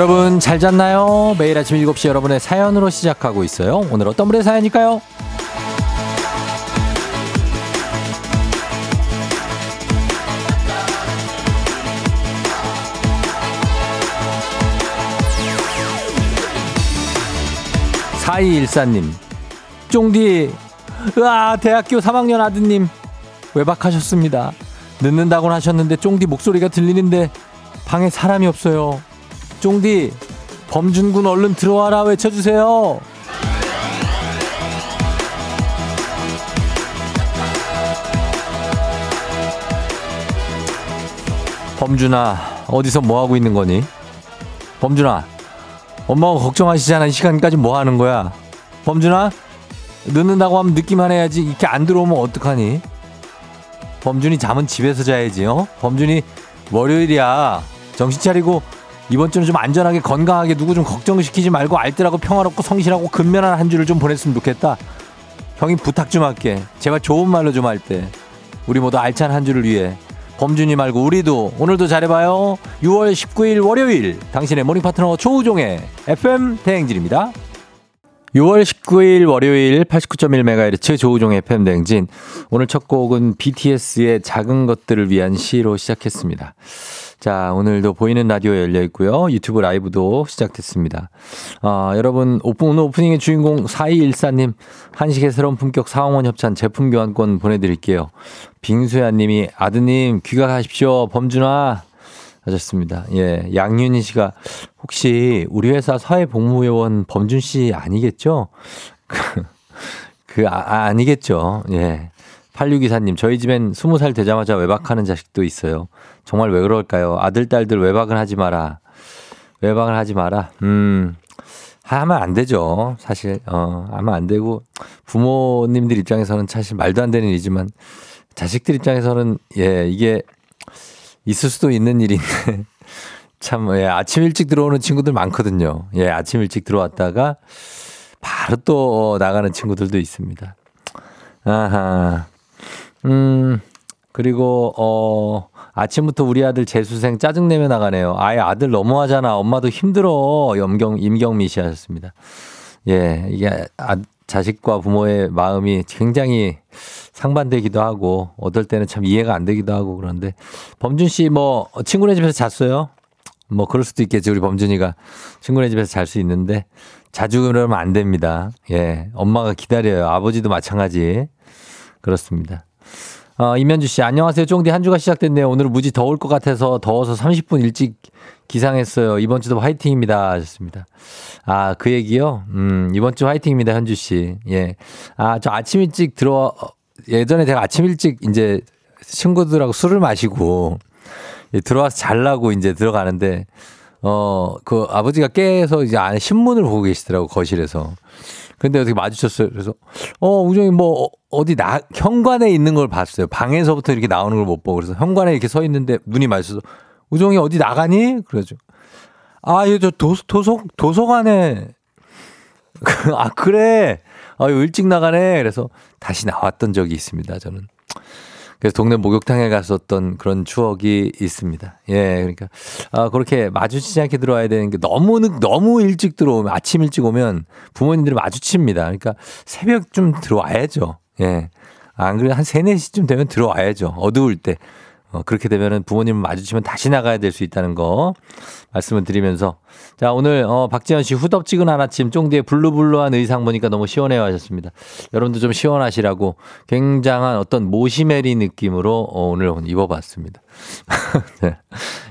여러분 잘 잤나요? 매일 아침 7시 여러분의 사연으로 시작하고 있어요. 오늘 어떤 분의 사연일까요? 4214님, 쫑디, 으아, 대학교 3학년 아드님, 외박하셨습니다. 늦는다곤 하셨는데 쫑디 목소리가 들리는데 방에 사람이 없어요. 쫑디, 범준군 얼른 들어와라 외쳐주세요. 범준아, 어디서 뭐 하고 있는 거니? 범준아, 엄마가 걱정하시잖아. 이 시간까지 뭐 하는 거야? 범준아? 늦는다고 하면 늦기만 해야지. 이렇게 안 들어오면 어떡하니? 범준이 잠은 집에서 자야지, 어? 범준이 월요일이야. 정신 차리고 이번 주는 좀 안전하게 건강하게 누구 좀 걱정시키지 말고 알뜰하고 평화롭고 성실하고 근면한 한 주를 좀 보냈으면 좋겠다. 형이 부탁 좀 할게. 제발 좋은 말로 좀 할 때. 우리 모두 알찬 한 주를 위해 범준이 말고 우리도 오늘도 잘해봐요. 6월 19일 월요일 당신의 모닝 파트너 조우종의 FM 대행진입니다. 6월 19일 월요일 89.1MHz 조우종의 FM 대행진. 오늘 첫 곡은 BTS의 작은 것들을 위한 시로 시작했습니다. 자, 오늘도 보이는 라디오 열려 있고요. 유튜브 라이브도 시작됐습니다. 아, 여러분, 오픈, 오늘 오프닝의 주인공 4214님, 한식의 새로운 품격 사홍원 협찬 제품 교환권 보내드릴게요. 빙수야 님이 아드님 귀가하십시오. 범준아. 하셨습니다. 예. 양윤희 씨가 혹시 우리 회사 사회복무요원 범준 씨 아니겠죠? 그, 아, 아, 아니겠죠. 예. 8624님, 저희 집엔 20살 되자마자 외박하는 자식도 있어요. 정말 왜 그럴까요? 아들, 딸들 외박은 하지 마라. 외박을 하지 마라. 음, 하면 안 되죠. 사실, 어, 하면 안 되고, 부모님들 입장에서는 사실 말도 안 되는 일이지만, 자식들 입장에서는, 예, 이게 있을 수도 있는 일인데, 참, 예, 아침 일찍 들어오는 친구들 많거든요. 예, 아침 일찍 들어왔다가, 바로 또 나가는 친구들도 있습니다. 아하. 음, 그리고, 어, 아침부터 우리 아들 재수생 짜증내며 나가네요. 아예 아들 너무하잖아. 엄마도 힘들어. 염경, 임경미 씨 하셨습니다. 예, 이게 아, 자식과 부모의 마음이 굉장히 상반되기도 하고, 어떨 때는 참 이해가 안 되기도 하고 그런데, 범준 씨 뭐, 친구네 집에서 잤어요? 뭐, 그럴 수도 있겠지. 우리 범준이가 친구네 집에서 잘 수 있는데, 자주 그러면 안 됩니다. 예, 엄마가 기다려요. 아버지도 마찬가지. 그렇습니다. 어, 이면주 씨, 안녕하세요. 쫑디 한 주가 시작됐네요. 오늘은 무지 더울 것 같아서 더워서 30분 일찍 기상했어요. 이번 주도 화이팅입니다. 하셨습니다. 아, 그 얘기요? 음, 이번 주 화이팅입니다. 현주 씨. 예. 아, 저 아침 일찍 들어, 예전에 제가 아침 일찍 이제 친구들하고 술을 마시고 예, 들어와서 잘라고 이제 들어가는데 어, 그 아버지가 깨서 이제 안에 신문을 보고 계시더라고, 거실에서. 근데 어떻게 마주쳤어요. 그래서, 어, 우정이 뭐, 어, 어디 나, 현관에 있는 걸 봤어요. 방에서부터 이렇게 나오는 걸 못 보고. 그래서 현관에 이렇게 서 있는데 눈이 마주쳐서, 우정이 어디 나가니? 그러죠. 아, 얘저 도, 도서, 도서관에. 아, 그래. 아, 일찍 나가네. 그래서 다시 나왔던 적이 있습니다, 저는. 그래서 동네 목욕탕에 갔었던 그런 추억이 있습니다. 예, 그러니까 아 그렇게 마주치지 않게 들어와야 되는 게 너무 너무 일찍 들어오면 아침 일찍 오면 부모님들이 마주칩니다. 그러니까 새벽 좀 들어와야죠. 예. 안 그래 한 3, 4시쯤 되면 들어와야죠. 어두울 때. 어, 그렇게 되면은 부모님을 마주치면 다시 나가야 될 수 있다는 거 말씀을 드리면서 자 오늘 어, 박지현 씨 후덥지근 한 아침 쫑디의 blue blue한 의상 보니까 너무 시원해요 하셨습니다. 여러분도 좀 시원하시라고 굉장한 어떤 모시메리 느낌으로 어, 오늘 입어봤습니다. 네.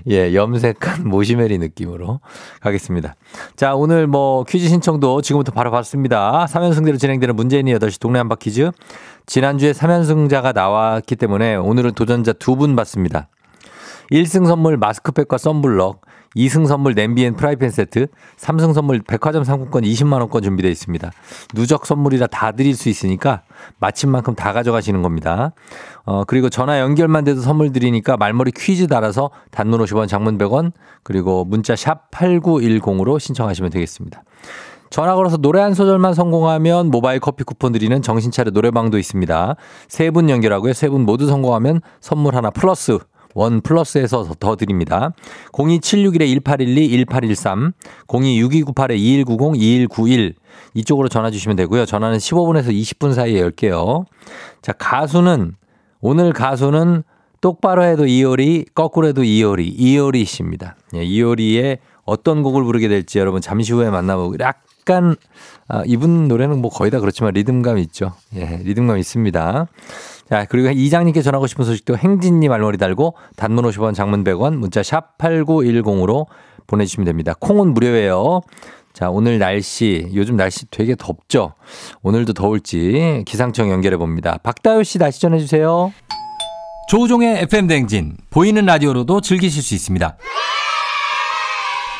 예, 염색한 모시메리 느낌으로 가겠습니다. 자, 오늘 뭐 퀴즈 신청도 지금부터 바로 받습니다. 3연승제로 진행되는 문재인이 8시 동네 한바 퀴즈. 지난주에 3연승자가 나왔기 때문에 오늘은 도전자 두 분 받습니다. 1승 선물 마스크팩과 썬블럭, 2승 선물 냄비 and 프라이팬 세트, 3승 선물 백화점 상품권 20만원권 준비되어 있습니다. 누적 선물이라 다 드릴 수 있으니까 맞힌 만큼 다 가져가시는 겁니다. 어, 그리고 전화 연결만 돼도 선물 드리니까 말머리 퀴즈 달아서 단문 50원 장문 100원 그리고 문자 샵 8910으로 신청하시면 되겠습니다. 전화 걸어서 노래 한 소절만 성공하면 모바일 커피 쿠폰 드리는 정신차려 노래방도 있습니다. 세 분 연결하고요. 세 분 모두 성공하면 선물 하나 플러스 원 플러스에서 더 드립니다. 02761-1812-1813, 026298-2190-2191 이쪽으로 전화 주시면 되고요. 전화는 15분에서 20분 사이에 열게요. 자, 가수는 오늘 가수는 똑바로 해도 이효리, 거꾸로 해도 이효리, 이효리 씨입니다. 예, 이효리의 어떤 곡을 부르게 될지 여러분 잠시 후에 만나보고 약간 아, 이분 노래는 뭐 거의 다 그렇지만 리듬감 있죠. 예, 리듬감 있습니다. 자, 그리고 이장님께 전하고 싶은 소식도 행진님 말머리 달고 단문 50원 장문 100원 문자 샵 8910으로 보내주시면 됩니다. 콩은 무료예요. 자, 오늘 날씨, 요즘 날씨 되게 덥죠? 오늘도 더울지 기상청 연결해 봅니다. 박다효 씨 날씨 전해주세요. 조우종의 FM대행진, 보이는 라디오로도 즐기실 수 있습니다.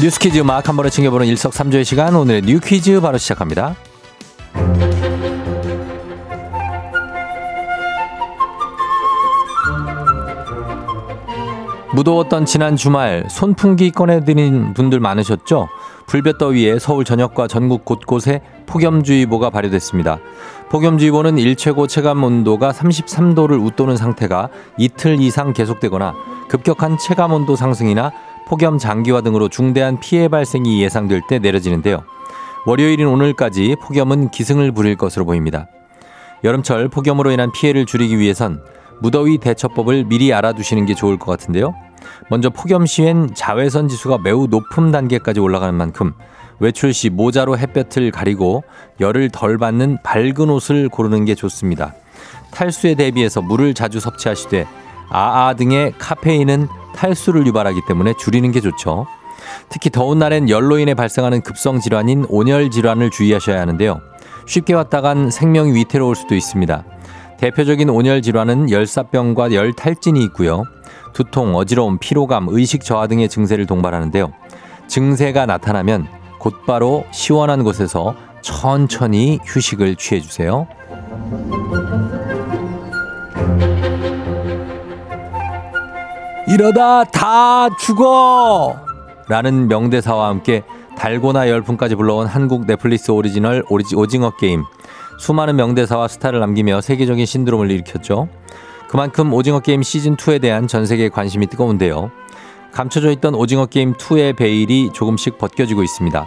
뉴스 퀴즈 음악 한 번에 챙겨보는 일석삼조의 시간 오늘의 뉴 퀴즈 바로 시작합니다. 무더웠던 지난 주말 선풍기 꺼내드린 분들 많으셨죠? 불볕더위에 서울 전역과 전국 곳곳에 폭염주의보가 발효됐습니다. 폭염주의보는 일최고 체감 온도가 33도를 웃도는 상태가 이틀 이상 계속되거나 급격한 체감 온도 상승이나 폭염 장기화 등으로 중대한 피해 발생이 예상될 때 내려지는데요. 월요일인 오늘까지 폭염은 기승을 부릴 것으로 보입니다. 여름철 폭염으로 인한 피해를 줄이기 위해선 무더위 대처법을 미리 알아두시는 게 좋을 것 같은데요. 먼저 폭염 시엔 자외선 지수가 매우 높은 단계까지 올라가는 만큼 외출 시 모자로 햇볕을 가리고 열을 덜 받는 밝은 옷을 고르는 게 좋습니다. 탈수에 대비해서 물을 자주 섭취하시되 아아 등의 카페인은 탈수를 유발하기 때문에 줄이는 게 좋죠. 특히 더운 날엔 열로 인해 발생하는 급성 질환인 온열 질환을 주의하셔야 하는데요. 쉽게 왔다간 생명이 위태로울 수도 있습니다. 대표적인 온열 질환은 열사병과 열탈진이 있고요. 두통, 어지러움, 피로감, 의식 저하 등의 증세를 동반하는데요. 증세가 나타나면 곧바로 시원한 곳에서 천천히 휴식을 취해 주세요. 이러다 다 죽어! 라는 명대사와 함께 달고나 열풍까지 불러온 한국 넷플릭스 오리지널 오리지, 오징어 게임. 수많은 명대사와 스타를 남기며 세계적인 신드롬을 일으켰죠. 그만큼 오징어 게임 시즌2에 대한 전 세계의 관심이 뜨거운데요. 감춰져 있던 오징어 게임 2의 베일이 조금씩 벗겨지고 있습니다.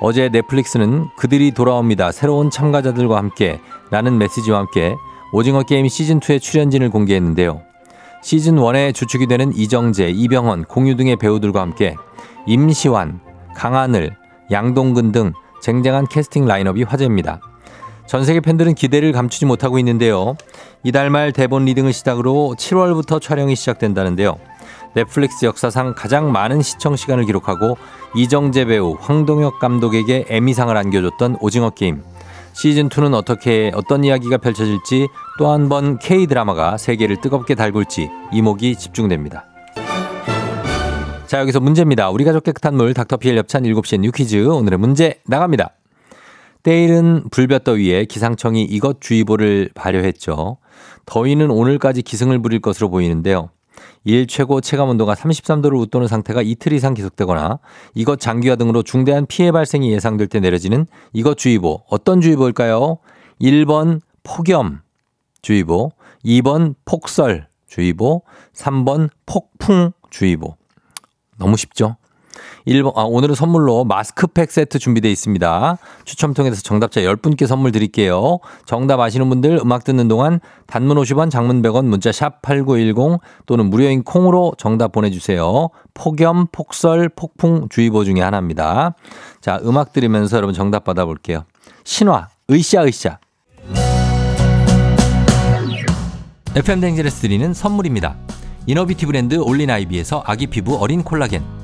어제 넷플릭스는 그들이 돌아옵니다. 새로운 참가자들과 함께 라는 메시지와 함께 오징어 게임 시즌2의 출연진을 공개했는데요. 시즌1의 주축이 되는 이정재, 이병헌, 공유 등의 배우들과 함께 임시완, 강하늘, 양동근 등 쟁쟁한 캐스팅 라인업이 화제입니다. 전 세계 팬들은 기대를 감추지 못하고 있는데요. 이달 말 대본 리딩을 시작으로 7월부터 촬영이 시작된다는데요. 넷플릭스 역사상 가장 많은 시청 시간을 기록하고 이정재 배우, 황동혁 감독에게 에미상을 안겨줬던 오징어 게임. 시즌2는 어떻게, 어떤 이야기가 펼쳐질지 또 한 번 K-드라마가 세계를 뜨겁게 달굴지 이목이 집중됩니다. 자, 여기서 문제입니다. 우리 가족 깨끗한 물 닥터피엘 엽찬 7시에 뉴퀴즈. 오늘의 문제 나갑니다. 때일은 불볕더위에 기상청이 이것 주의보를 발효했죠. 더위는 오늘까지 기승을 부릴 것으로 보이는데요. 일 최고 체감 온도가 33도를 웃도는 상태가 이틀 이상 계속되거나 이것 장기화 등으로 중대한 피해 발생이 예상될 때 내려지는 이것 주의보. 어떤 주의보일까요? 1번 폭염 주의보, 2번 폭설 주의보, 3번 폭풍 주의보. 너무 쉽죠? 1번, 아, 오늘은 선물로 마스크팩 세트 준비되어 있습니다. 추첨 통해서 정답자 10분께 선물 드릴게요. 정답 아시는 분들 음악 듣는 동안 단문 50원, 장문 100원, 문자 샵 8910 또는 무료인 콩으로 정답 보내주세요. 폭염, 폭설, 폭풍 주의보 중에 하나입니다. 자, 음악 들으면서 여러분 정답 받아볼게요. 신화, 으쌰, 으쌰. FM 댕진에서 드리는 선물입니다. 이너뷰티 브랜드 올린 아이비에서 아기 피부 어린 콜라겐.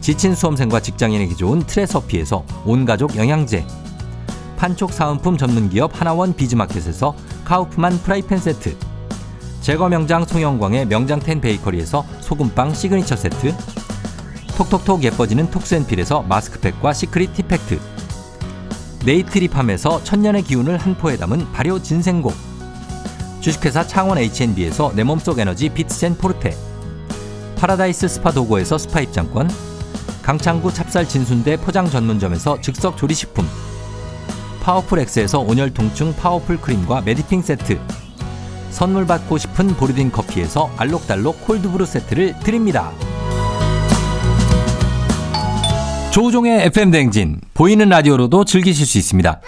지친 수험생과 직장인에게 좋은 트레서피에서 온가족 영양제. 판촉 사은품 전문기업 하나원 비즈마켓에서 카우프만 프라이팬 세트. 제과 명장 송영광의 명장텐 베이커리에서 소금빵 시그니처 세트. 톡톡톡 예뻐지는 톡스앤필에서 마스크팩과 시크릿 티팩트. 네이트리팜에서 천년의 기운을 한 포에 담은 발효 진생고 주식회사 창원 H&B에서 내 몸속 에너지 비트젠 포르테. 파라다이스 스파 도고에서 스파 입장권 강창구 찹쌀 진순대 포장 전문점에서 즉석 조리식품 파워풀 엑스에서 온열 통증 파워풀 크림과 메디핑 세트 선물 받고 싶은 보리딘 커피에서 알록달록 콜드브루 세트를 드립니다. 조우종의 FM 댕진 보이는 라디오로도 즐기실 수 있습니다.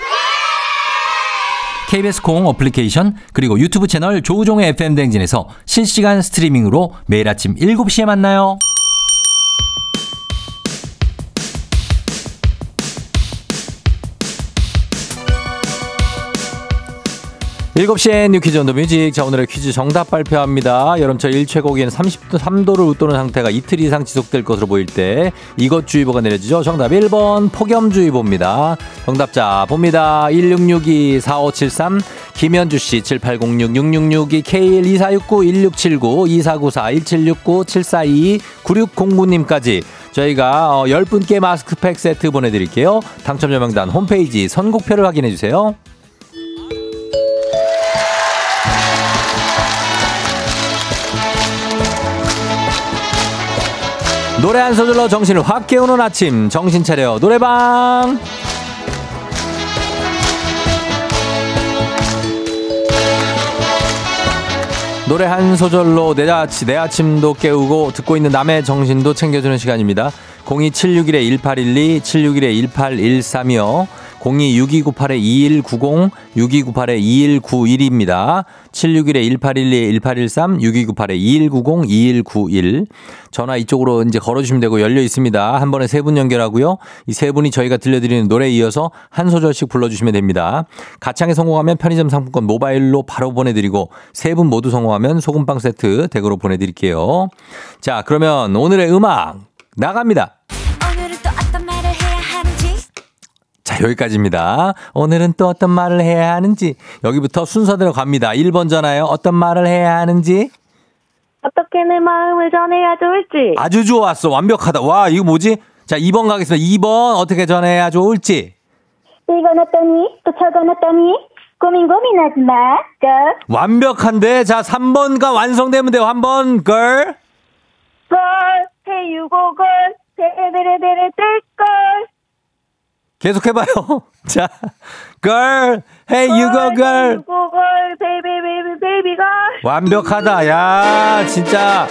KBS 콩 어플리케이션 그리고 유튜브 채널 조우종의 FM 댕진에서 실시간 스트리밍으로 매일 아침 7시에 만나요. 일곱 시엔 뉴퀴즈 온 더 뮤직. 자, 오늘의 퀴즈 정답 발표합니다. 여름철 일최고기에는 33도를 웃도는 상태가 이틀 이상 지속될 것으로 보일 때 이것주의보가 내려지죠. 정답 1번 폭염주의보입니다. 정답자 봅니다. 1662-4573 김현주 씨 7806-6662 K12469-1679-2494-1769-7422 9609님까지 저희가 어, 10분께 마스크팩 세트 보내드릴게요. 당첨자 명단 홈페이지 선곡표를 확인해 주세요. 노래 한 소절로 정신을 확 깨우는 아침 정신 차려. 노래방! 노래 한 소절로 내, 아치, 내 아침도 깨우고 듣고 있는 남의 정신도 챙겨주는 시간입니다. 02761-1812 761-1813이요 026298-2190 6298-2191입니다. 761-1812-1813 6298-2190 2191 전화 이쪽으로 이제 걸어주시면 되고 열려 있습니다. 한 번에 세 분 연결하고요. 이 세 분이 저희가 들려드리는 노래에 이어서 한 소절씩 불러주시면 됩니다. 가창에 성공하면 편의점 상품권 모바일로 바로 보내드리고 세 분 모두 성공하면 소금빵 세트 댁으로 보내드릴게요. 자 그러면 오늘의 음악 나갑니다. 자, 여기까지입니다. 오늘은 또 어떤 말을 해야 하는지. 여기부터 순서대로 갑니다. 1번 전화요. 어떤 말을 해야 하는지. 어떻게 내 마음을 전해야 좋을지 아주 좋았어. 완벽하다. 와, 이거 뭐지? 자, 2번 가겠습니다. 2번 어떻게 전해야 좋을지. 이건 어떠니 또 저건 어떠니 고민 고민하지 마 girl 완벽한데. 자, 3번가 완성되면 돼요. 한 번, girl. girl hey you go girl 데레데레데레 girl 계속 해봐요. 자, girl. Hey, you go, girl. you go girl baby baby baby girl 완벽하다. 야, 진짜.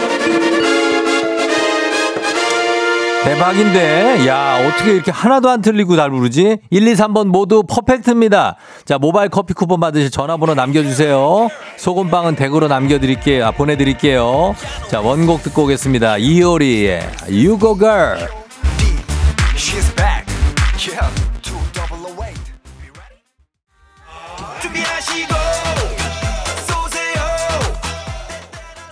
대박인데. 야, 어떻게 이렇게 하나도 안 틀리고 잘 부르지? 1, 2, 3번 모두 퍼펙트입니다. 자, 모바일 커피 쿠폰 받으실 전화번호 남겨주세요. 소금빵은 댁으로 남겨드릴게요. 아, 보내드릴게요. 자, 원곡 듣고 오겠습니다. 이효리의 You Go Girl. She's back. Yeah,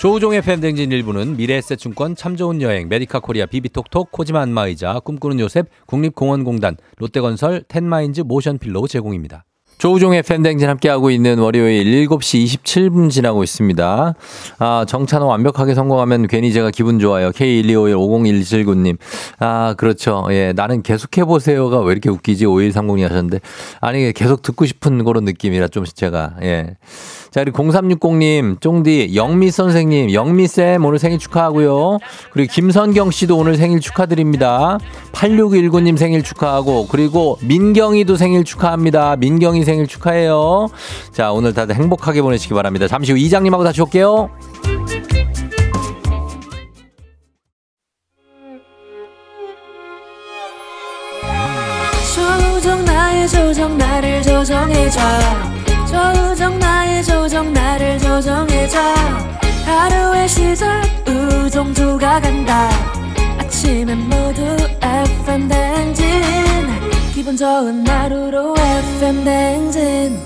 조우종의 FM 댕진 일부는 미래에셋증권 참 좋은 여행 메디카 코리아 비비톡톡 코지마 안마의자 꿈꾸는 요셉 국립공원공단 롯데건설 텐마인즈 모션필로 제공입니다. 조우종의 FM 댕진 함께하고 있는 월요일 7시 27분 지나고 있습니다. 아, 정찬호 완벽하게 성공하면 괜히 제가 기분 좋아요. K1251-50179님. 아, 그렇죠. 예, 나는 계속해보세요가 왜 이렇게 웃기지? 5130이 하셨는데. 아니, 계속 듣고 싶은 그런 느낌이라 좀 제가, 예. 자, 그리고 0360님, 쫑디, 영미 선생님, 영미쌤 오늘 생일 축하하고요. 그리고 김선경 씨도 오늘 생일 축하드립니다. 8619님 생일 축하하고, 그리고 민경이도 생일 축하합니다. 민경이 생일 축하해요. 자, 오늘 다들 행복하게 보내시기 바랍니다. 잠시 후 이장님하고 다시 올게요. 조정 나의 조정 나를 조정해줘 조정 나의 조정 나를 조정해줘 하루의 시절 우정조가 간다 아침엔 모두 FM 댕진 기분 좋은 하루로 FM 댕진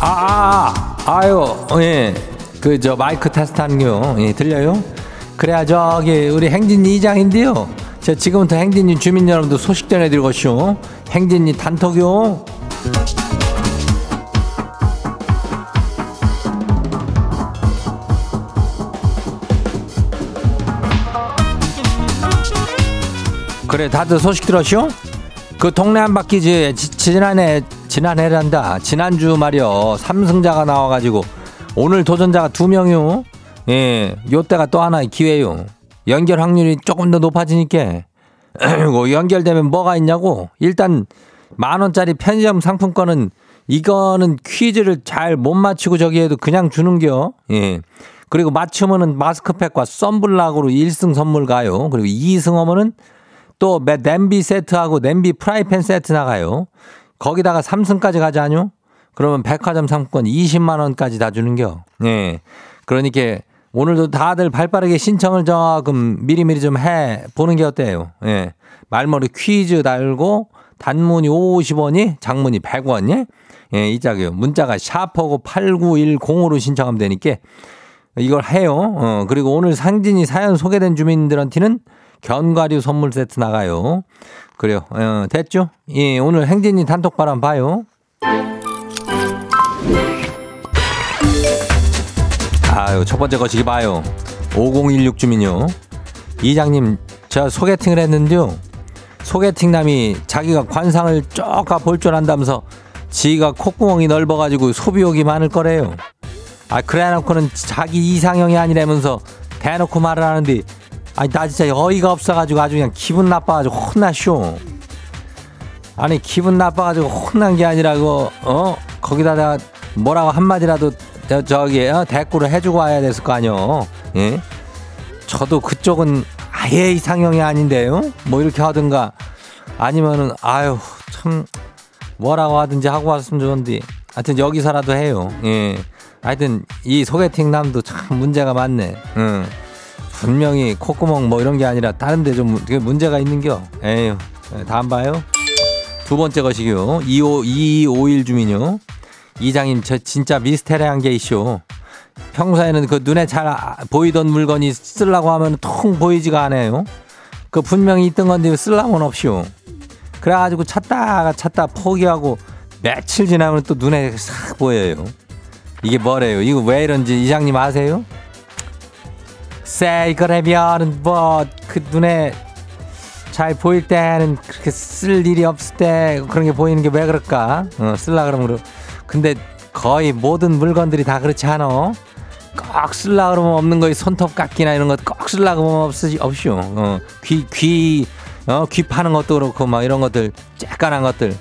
아, 아, 아유, 예. 그, 저, 마이크 테스트 하는 거, 예, 들려요? 그래야 저기, 우리 행진이 이장인데요. 저 지금부터 행진이 주민 여러분들 소식 전해드리고 쇼. 행진이 단톡요. 그래, 다들 소식 들었쇼? 그 동네 한 바퀴 지, 지- 지난해 지난해란다. 지난주 말이요. 삼승자가 나와가지고 오늘 도전자가 두 명이요. 예 요때가 또 하나의 기회요. 연결 확률이 조금 더 높아지니까. 뭐 연결되면 뭐가 있냐고. 일단 만 원짜리 편의점 상품권은 이거는 퀴즈를 잘 못 맞히고 저기 해도 그냥 주는겨. 예. 그리고 맞추면은 마스크팩과 썬블락으로 1승 선물 가요. 그리고 2승 하면은 또 매- 냄비 세트하고 냄비 프라이팬 세트 나가요. 거기다가 삼승까지 가자뇨? 그러면 백화점 상품권 20만 원까지 다 주는겨. 예. 그러니까 오늘도 다들 발빠르게 신청을 조금 미리미리 좀 해 보는 게 어때요? 예. 말머리 퀴즈 달고 단문이 50원이 장문이 100원이 예, 이 짝이요. 문자가 샤퍼고 8910으로 신청하면 되니까 이걸 해요. 어, 그리고 오늘 상진이 사연 소개된 주민들한테는 견과류 선물 세트 나가요. 그래요. 어, 됐죠? 예, 오늘 행진이 단톡바람 봐요. 아유, 첫 번째 거시기 봐요. 5016 주민요. 이장님, 저 소개팅을 했는데요. 소개팅 남이 자기가 관상을 쪼까 볼 줄 안다면서 지가 콧구멍이 넓어가지고 소비욕이 많을 거래요. 아, 그래 놓고는 자기 이상형이 아니라면서 대놓고 말을 하는데 아니 나 진짜 어이가 없어가지고 아주 그냥 기분 나빠가지고 혼나쇼. 아니 기분 나빠가지고 혼난 게 아니라고 어 거기다 내가 뭐라고 한마디라도 저, 저기 어? 댓글을 해주고 와야 됐을 거 아니요. 예? 저도 그쪽은 아예 이상형이 아닌데요. 뭐 이렇게 하든가 아니면은 아유 참 뭐라고 하든지 하고 왔으면 좋은데 하여튼 여기서라도 해요. 예. 하여튼 이 소개팅 남도 참 문제가 많네. 응. 분명히 콧구멍 뭐 이런 게 아니라 다른 데 좀 문제가 있는겨. 에휴. 다 안 봐요? 두 번째 것이요. 25, 2251 주민요. 이장님, 저 진짜 미스테리한 게 있쇼. 평소에는 그 눈에 잘 아- 보이던 물건이 쓰려고 하면 통 보이지가 않아요. 그 분명히 있던 건데 쓸라면 없쇼. 그래가지고 찾다가 찾다 포기하고 며칠 지나면 또 눈에 싹 보여요. 이게 뭐래요? 이거 왜 이런지 이장님 아세요? 쎄 이거라면은 뭐그 눈에 잘 보일 때는 그렇게 쓸 일이 없을 때 그런 게 보이는 게 왜 그럴까? 어, 쓸라 그러면 그러. 근데 거의 모든 물건들이 다 그렇지 않아. 꼭 쓸라 그러면 없는 거에 손톱 깎기나 이런 것꼭 쓸라 그러면 없으시 없쇼. 어, 귀, 귀, 어, 귀 파는 것도 그렇고 막 이런 것들 쬐깐한 것들.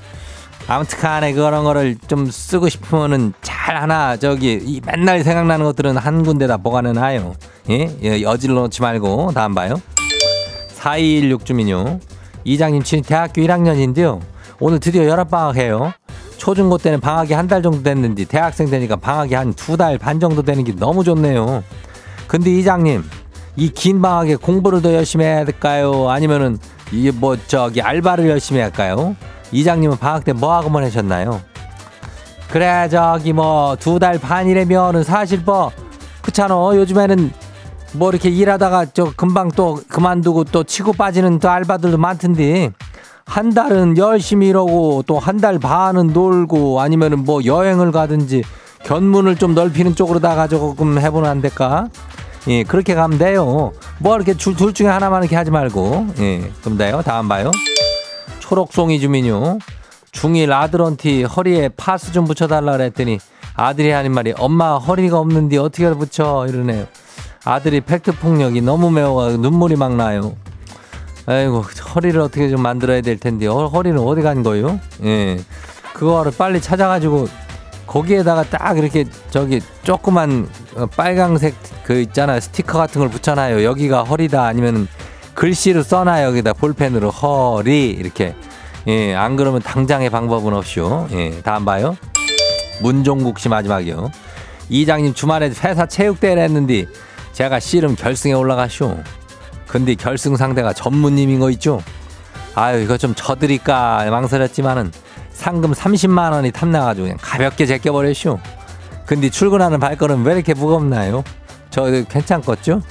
아무튼 간에 그런 거를 좀 쓰고 싶으면은 잘 하나 저기 이 맨날 생각나는 것들은 한 군데다 보관해 놔요. 예? 예, 여질러 놓지 말고 다음 봐요. 4216 주민요. 이장님 지금 대학교 1학년인데요. 오늘 드디어 여름방학 해요. 초중고 때는 방학이 한 달 정도 됐는데 대학생 되니까 방학이 한 두 달 반 정도 되는 게 너무 좋네요. 근데 이장님 이 긴 방학에 공부를 더 열심히 해야 될까요? 아니면은 이게 뭐 저기 알바를 열심히 할까요? 이장님은 방학 때 뭐 하고 보내셨나요? 그래 저기 뭐 두 달 반이라면은 사실 뭐 그렇잖아. 요즘에는 뭐 이렇게 일하다가 저 금방 또 그만두고 또 치고 빠지는 또 알바들도 많던데 한 달은 열심히 일하고 또 한 달 반은 놀고 아니면은 뭐 여행을 가든지 견문을 좀 넓히는 쪽으로 다가 조금 해보는 안 될까? 예, 그렇게 가면 돼요. 뭐 이렇게 줄- 둘 중에 하나만 이렇게 하지 말고. 예, 그럼 돼요. 다음 봐요. 초록송이 주민요. 중1 아들한테 허리에 파스 좀 붙여달라 그랬더니 아들이 하는 말이 엄마 허리가 없는데 어떻게 붙여 이러네요. 아들이 팩트 폭력이 너무 매워 눈물이 막 나요. 아이고 허리를 어떻게 좀 만들어야 될 텐데 어, 허리는 어디 간 거요? 예, 그거를 빨리 찾아가지고 거기에다가 딱 이렇게 저기 조그만 어, 빨강색 그 있잖아요 스티커 같은 걸 붙여놔요. 여기가 허리다 아니면 글씨로 써놔요 여기다 볼펜으로 허리 이렇게 예, 안 그러면 당장의 방법은 없쇼. 예, 다음 봐요. 문종국 씨 마지막이요. 이장님 주말에 회사 체육대회를 했는데 제가 씨름 결승에 올라가쇼. 근데 결승 상대가 전무님인 거 있죠? 아유, 이거 좀 져드릴까 망설였지만은 상금 30만 원이 탐나가지고 그냥 가볍게 제껴버렸쇼. 근데 출근하는 발걸음 왜 이렇게 무겁나요? 저 괜찮겠죠?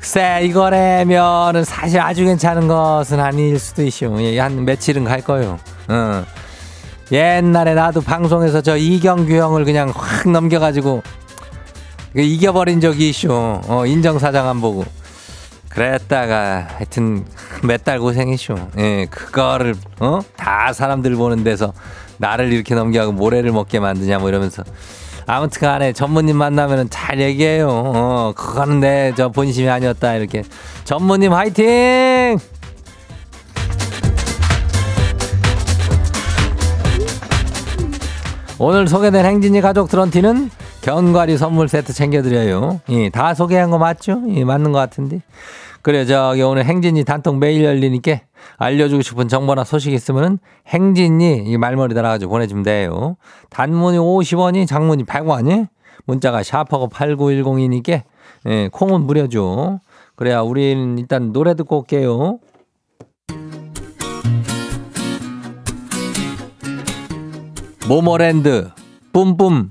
글쎄 이거라면은 사실 아주 괜찮은 것은 아닐 수도 있쇼. 예, 한 며칠은 갈 거요. 어. 옛날에 나도 방송에서 저 이경규 형을 그냥 확 넘겨가지고 그 이겨버린 적이 있쇼. 어, 인정사정 안 보고. 그랬다가 하여튼 몇 달 고생했쇼. 예, 그거를 어? 다 사람들 보는 데서 나를 이렇게 넘겨가고 모래를 먹게 만드냐 뭐 이러면서 아무튼 간에 전무님 만나면은 잘 얘기해요. 어, 그거는 내 저 본심이 아니었다 이렇게. 전무님 화이팅! 오늘 소개된 행진이 가족 드런티는 견과리 선물 세트 챙겨드려요. 예, 다 소개한 거 맞죠? 예, 맞는 것 같은데. 그래, 저기 오늘 행진이 단톡 매일 열리니까 알려주고 싶은 정보나 소식 있으면은 행진이 이 말머리 달아가지고 보내주면 돼요. 단문이 50원이, 장문이 100원이, 문자가 샤퍼고 8910이니까 예, 콩은 무려줘. 그래야 우리는 일단 노래 듣고 올게요. 모모랜드 뿜뿜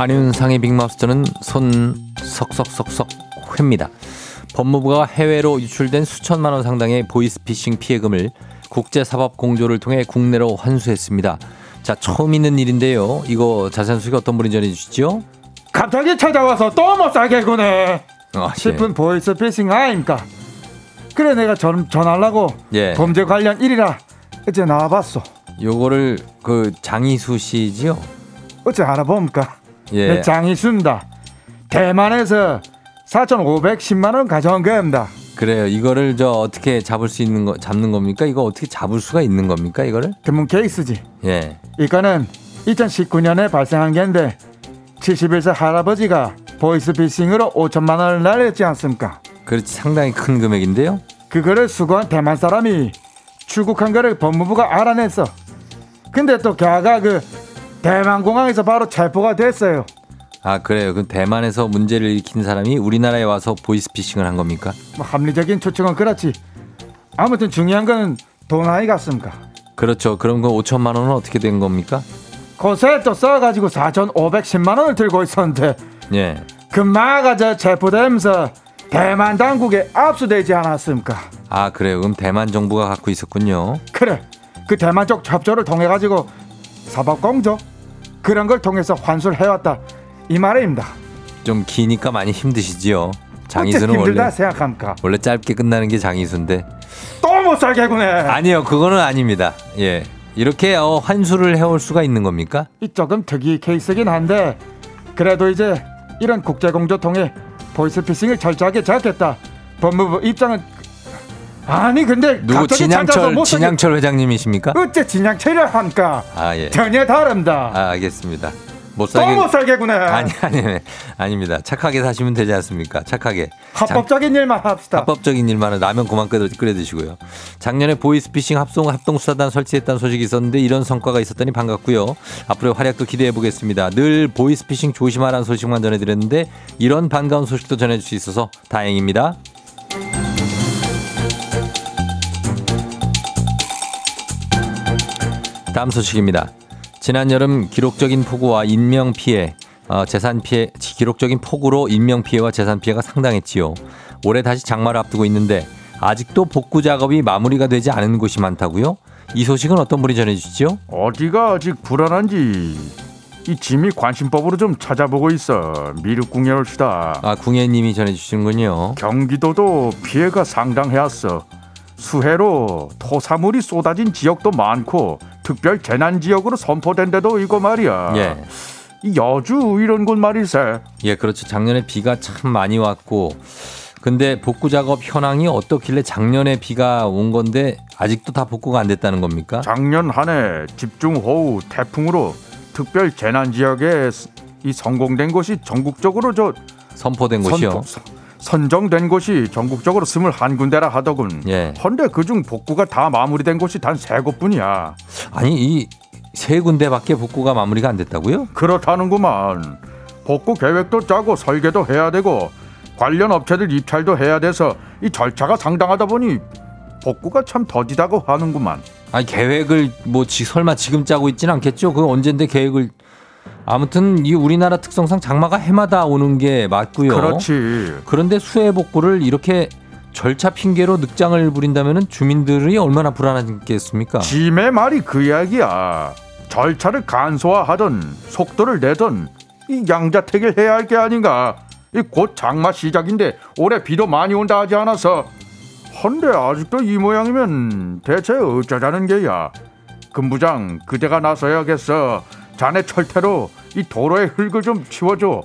안윤상의 빅마우스는 손 석석석석 회입니다. 법무부가 해외로 유출된 수천만 원 상당의 보이스피싱 피해금을 국제사법 공조를 통해 국내로 환수했습니다. 자 처음 있는 일인데요. 이거 자세한 소식 어떤 분이 전해주시죠? 갑자기 찾아와서 또 못 살게 구네 아, 싶은 보이스 피싱 아닙니까 그래 내가 전, 전하려고 예. 범죄 관련 일이라 어째 나와봤어 요거를 그 장희수 씨지요? 어째 알아봅니까 예. 내 장이순다 대만에서 4,510만 원 가져온 겁니다 그래요. 이거를 저 어떻게 잡을 수 있는 거 잡는 겁니까? 이거 어떻게 잡을 수가 있는 겁니까? 이거를? 전문 케이스지 예. 이거는 2019년에 발생한 게인데 71세 할아버지가 보이스피싱으로 5천만 원을 날렸지 않습니까 그렇지 상당히 큰 금액인데요. 그거를 수거한 대만 사람이 출국한 거를 법무부가 알아냈어. 근데 또 걔가 그 대만 공항에서 바로 체포가 됐어요. 아 그래요. 그 대만에서 문제를 일으킨 사람이 우리나라에 와서 보이스피싱을 한 겁니까? 뭐 합리적인 추측은 그렇지. 아무튼 중요한 건 돈 아이 같습니까? 그렇죠. 그럼 그 5천만 원은 어떻게 된 겁니까? 고세 또 써가지고 4,510만 원을 들고 있었는데 예. 금마가 저 체포되면서 대만 당국에 압수되지 않았습니까? 아 그래요. 그럼 대만 정부가 갖고 있었군요. 그래 그 대만 쪽 협조를 통해 가지고 사법 공조 그런 걸 통해서 환수를 해왔다 이 말입니다. 좀 기니까 많이 힘드시지요. 장이수는 원래 생각합니까? 원래 짧게 끝나는 게 장이수인데 또 못 살겠구네. 아니요. 그거는 아닙니다. 예. 이렇게 어, 환수를 해올 수가 있는 겁니까? 이 조금 특이 케이스긴 한데 그래도 이제 이런 국제공조 통해 보이스피싱을 철저하게 제압했다. 법무부 입장은 아니 근데 누구 진양철 진양철 회장님이십니까? 어째 진양철이라 하니까 아 예. 전혀 다릅니다. 아 알겠습니다. 못또 살게 못 살겠구나. 아니 아니 아닙니다. 착하게 사시면 되지 않습니까? 착하게. 장- 합법적인 일만 합시다. 합법적인 일만은 라면 그만 끓여, 끓여 드시고요. 작년에 보이스피싱 합동 합동 수사단 설치했다는 소식이 있었는데 이런 성과가 있었다니 반갑고요. 앞으로의 활약도 기대해 보겠습니다. 늘 보이스피싱 조심하라는 소식만 전해드렸는데 이런 반가운 소식도 전해줄 수 있어서 다행입니다. 다음 소식입니다. 지난 여름 기록적인 폭우와 인명 피해, 어, 재산 피해, 기록적인 폭우로 인명 피해와 재산 피해가 상당했지요. 올해 다시 장마를 앞두고 있는데 아직도 복구 작업이 마무리가 되지 않은 곳이 많다고요? 이 소식은 어떤 분이 전해주시죠? 어디가 아직 불안한지 이 짐이 관심법으로 좀 찾아보고 있어. 미륵궁에 올시다. 아, 궁예님이 전해주시는군요. 경기도도 피해가 상당해왔어. 수해로 토사물이 쏟아진 지역도 많고 특별 재난 지역으로 선포된 데도 이거 말이야. 예. 이 여주 이런 곳 말이세. 예, 그렇죠. 작년에 비가 참 많이 왔고, 근데 복구 작업 현황이 어떻길래 작년에 비가 온 건데 아직도 다 복구가 안 됐다는 겁니까? 작년 한 해 집중호우 태풍으로 특별 재난 지역에 이 성공된 곳이 전국적으로 저 선포된 곳이요. 선, 선정된 곳이 전국적으로 스물한 군데라 하더군. 예. 헌데 그중 복구가 다 마무리된 곳이 단 세 곳뿐이야. 아니 이 세 군데밖에 복구가 마무리가 안 됐다고요? 그렇다는구만. 복구 계획도 짜고 설계도 해야 되고 관련 업체들 입찰도 해야 돼서 이 절차가 상당하다 보니 복구가 참 더디다고 하는구만. 아니 계획을 뭐 지, 설마 지금 짜고 있지는 않겠죠? 그 언젠데 계획을 아무튼 이 우리나라 특성상 장마가 해마다 오는 게 맞고요. 그렇지. 그런데 수해 복구를 이렇게 절차 핑계로 늑장을 부린다면은 주민들이 얼마나 불안하겠습니까? 짐의 말이 그 이야기야. 절차를 간소화하던 속도를 내던 이 양자택일 해야 할 게 아닌가. 이 곧 장마 시작인데 올해 비도 많이 온다 하지 않아서 헌데 아직도 이 모양이면 대체 어쩌자는 게야. 금부장 그대가 나서야겠어. 자네 철퇴로 이 도로의 흙을 좀 치워줘.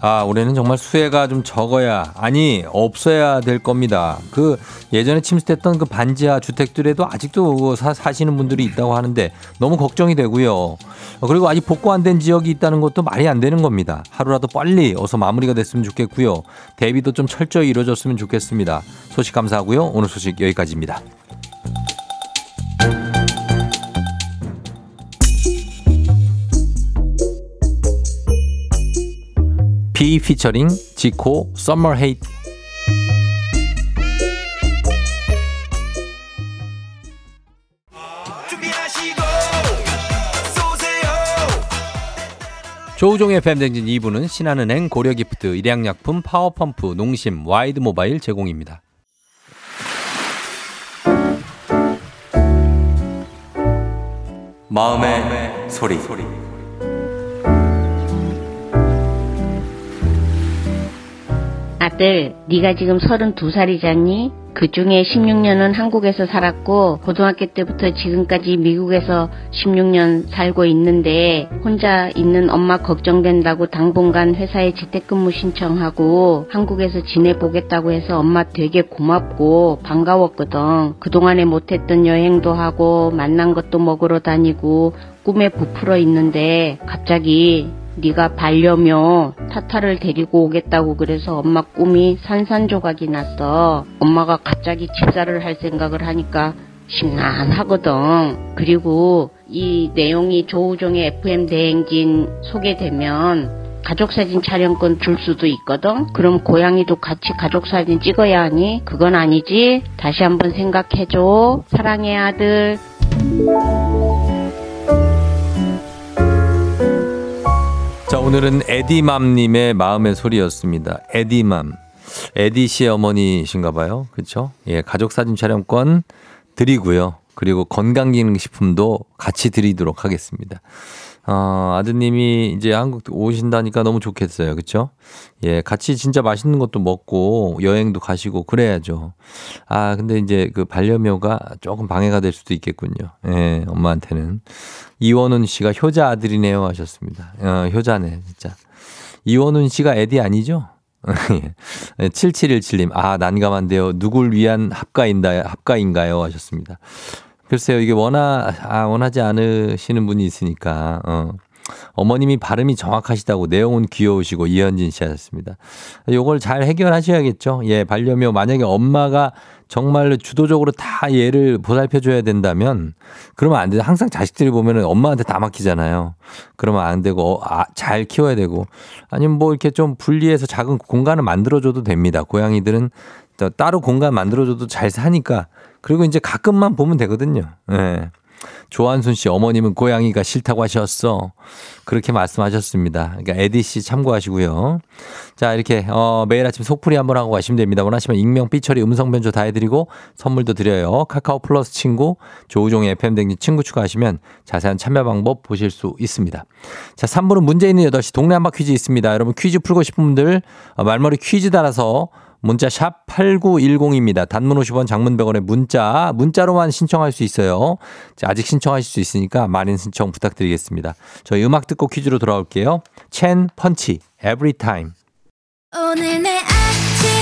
아, 올해는 정말 수해가 좀 적어야, 아니, 없어야 될 겁니다. 그 예전에 침수됐던 그 반지하 주택들에도 아직도 사, 사시는 분들이 있다고 하는데 너무 걱정이 되고요. 어, 그리고 아직 복구 안 된 지역이 있다는 것도 말이 안 되는 겁니다. 하루라도 빨리 어서 마무리가 됐으면 좋겠고요. 대비도 좀 철저히 이루어졌으면 좋겠습니다. 소식 감사하고요. 오늘 소식 여기까지입니다. 비 피처링 지코 Summer Hate 조우종의 FM 댕진 2부는 신한은행 고려기프트 일양약품 파워펌프 농심 와이드모바일 제공입니다. 마음의 소리. 아들, 네가 지금 32살이잖니? 그 중에 16년은 한국에서 살았고 고등학교 때부터 지금까지 미국에서 16년 살고 있는데 혼자 있는 엄마 걱정된다고 당분간 회사에 재택근무 신청하고 한국에서 지내보겠다고 해서 엄마 되게 고맙고 반가웠거든. 그동안에 못했던 여행도 하고 만난 것도 먹으러 다니고 꿈에 부풀어 있는데 갑자기 네가 반려묘 타타를 데리고 오겠다고 그래서 엄마 꿈이 산산조각이 났어. 엄마가 갑자기 집사를 할 생각을 하니까 심란하거든. 그리고 이 내용이 조우종의 FM 대행진 소개되면 가족사진 촬영권 줄 수도 있거든. 그럼 고양이도 같이 가족사진 찍어야 하니? 그건 아니지. 다시 한번 생각해줘. 사랑해 아들. 자, 오늘은 에디맘님의 마음의 소리였습니다. 에디맘. 에디 씨의 어머니신가 봐요. 그렇죠? 예, 가족 사진 촬영권 드리고요. 그리고 건강기능식품도 같이 드리도록 하겠습니다. 어, 아드님이 이제 한국 오신다니까 너무 좋겠어요. 그쵸? 예, 같이 진짜 맛있는 것도 먹고 여행도 가시고 그래야죠. 아, 근데 이제 그 반려묘가 조금 방해가 될 수도 있겠군요. 예, 엄마한테는. 이원훈 씨가 효자 아들이네요 하셨습니다. 어, 효자네, 진짜. 이원훈 씨가 애디 아니죠? 예. 7717님, 아, 난감한데요. 누굴 위한 합가인다, 합가인가요? 하셨습니다. 글쎄요, 이게 원하, 아, 원하지 않으시는 분이 있으니까, 어. 어머님이 발음이 정확하시다고 내용은 귀여우시고 이현진 씨 하셨습니다. 요걸 잘 해결하셔야겠죠. 예, 반려묘 만약에 엄마가 정말로 주도적으로 다 얘를 보살펴 줘야 된다면 그러면 안 돼요. 항상 자식들이 보면은 엄마한테 다 맡기잖아요. 그러면 안 되고 어, 아, 잘 키워야 되고 아니면 뭐 이렇게 좀 분리해서 작은 공간을 만들어 줘도 됩니다. 고양이들은 또 따로 공간 만들어 줘도 잘 사니까 그리고 이제 가끔만 보면 되거든요. 예. 조한순 씨 어머님은 고양이가 싫다고 하셨어. 그렇게 말씀하셨습니다. 그러니까 에디 씨 참고하시고요. 자 이렇게 어, 매일 아침 속풀이 한번 하고 가시면 됩니다. 원하시면 익명 삐처리 음성 변조 다 해드리고 선물도 드려요. 카카오 플러스 친구 조우종의 FM 댕진 친구 추가하시면 자세한 참여 방법 보실 수 있습니다. 자 3부는 문제 있는 8시 동네 한바 퀴즈 있습니다. 여러분 퀴즈 풀고 싶은 분들 어, 말머리 퀴즈 달아서 문자 샵 8910입니다. 단문 50원 장문 100원의 문자 문자로만 신청할 수 있어요. 자, 아직 신청하실 수 있으니까 많은 신청 부탁드리겠습니다. 저희 음악 듣고 퀴즈로 돌아올게요. 첸 펀치 Every Time. 오늘 내 아침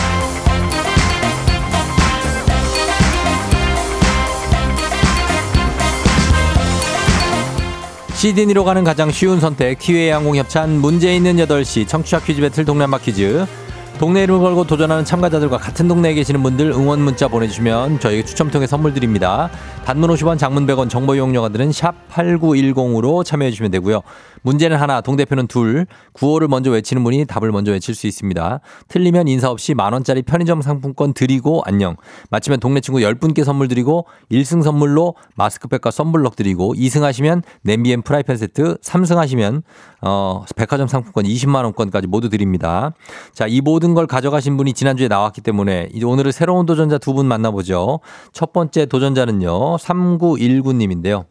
시드니로 가는 가장 쉬운 선택 티웨이 항공 협찬 문제 있는 8시 청취자 퀴즈 배틀 동네 한바 퀴즈 동네 이름을 걸고 도전하는 참가자들과 같은 동네에 계시는 분들 응원 문자 보내주시면 저희가 추첨 통해 선물 드립니다. 단문 50원 장문 100원 정보 이용료가 드는 샵 8910으로 참여해 주시면 되고요. 문제는 하나 동대표는 둘 구호를 먼저 외치는 분이 답을 먼저 외칠 수 있습니다. 틀리면 인사 없이 만원짜리 편의점 상품권 드리고 안녕. 마치면 동네 친구 10분께 선물 드리고 1승 선물로 마스크팩과 썬블럭 드리고 2승 하시면 냄비 and 프라이팬 세트 3승 하시면 어, 백화점 상품권 20만 원권까지 모두 드립니다. 자, 이 모든 걸 가져가신 분이 지난주에 나왔기 때문에 오늘은 새로운 도전자 두 분 만나보죠. 첫 번째 도전자는요. 3919님인데요.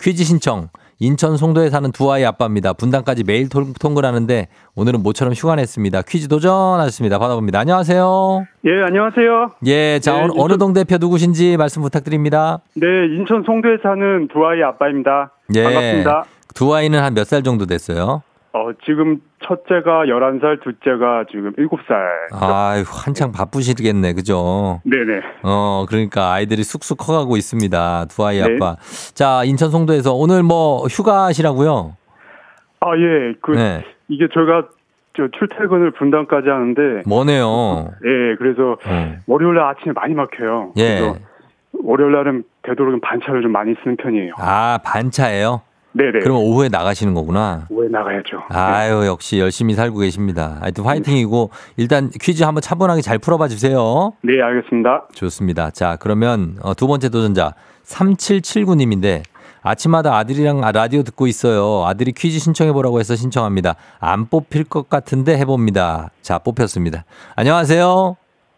퀴즈 신청. 인천 송도에 사는 두 아이 아빠입니다. 분당까지 매일 통- 통근하는데 오늘은 모처럼 휴가 냈습니다. 퀴즈 도전하셨습니다. 받아봅니다. 안녕하세요. 예, 안녕하세요. 예, 자, 네, 어느, 어느 동 대표 누구신지 말씀 부탁드립니다. 네, 인천 송도에 사는 두 아이 아빠입니다. 예. 반갑습니다. 두 아이는 한 몇 살 정도 됐어요? 어, 지금 첫째가 11살, 둘째가 지금 7살. 아유, 한창 바쁘시겠네. 그죠? 네네. 어, 그러니까 아이들이 쑥쑥 커가고 있습니다. 두 아이 네. 아빠. 자, 인천 송도에서 오늘 뭐 휴가시라고요? 아, 예, 그, 네. 이게 저희가 저 출퇴근을 분당까지 하는데, 뭐네요. 예, 그래서 어. 월요일 날 아침에 많이 막혀요. 예. 월요일 날은 되도록이면 반차를 좀 많이 쓰는 편이에요. 아, 반차예요? 네네. 그럼 오후에 나가시는 거구나. 오해 나가야죠. 아유, 역시 열심히 살고 계십니다. 하여튼 화이팅이고, 일단 퀴즈 한번 차분하게 잘 풀어봐 주세요. 네, 알겠습니다. 좋습니다. 자, 그러면 어, 두 번째 도전자 3779님인데 아침마다 아들이랑 아, 라디오 듣고 있어요. 아들이 퀴즈 신청해 보라고 해서 신청합니다. 안 뽑힐 것 같은데 해봅니다. 자, 뽑혔습니다. 안녕하세요.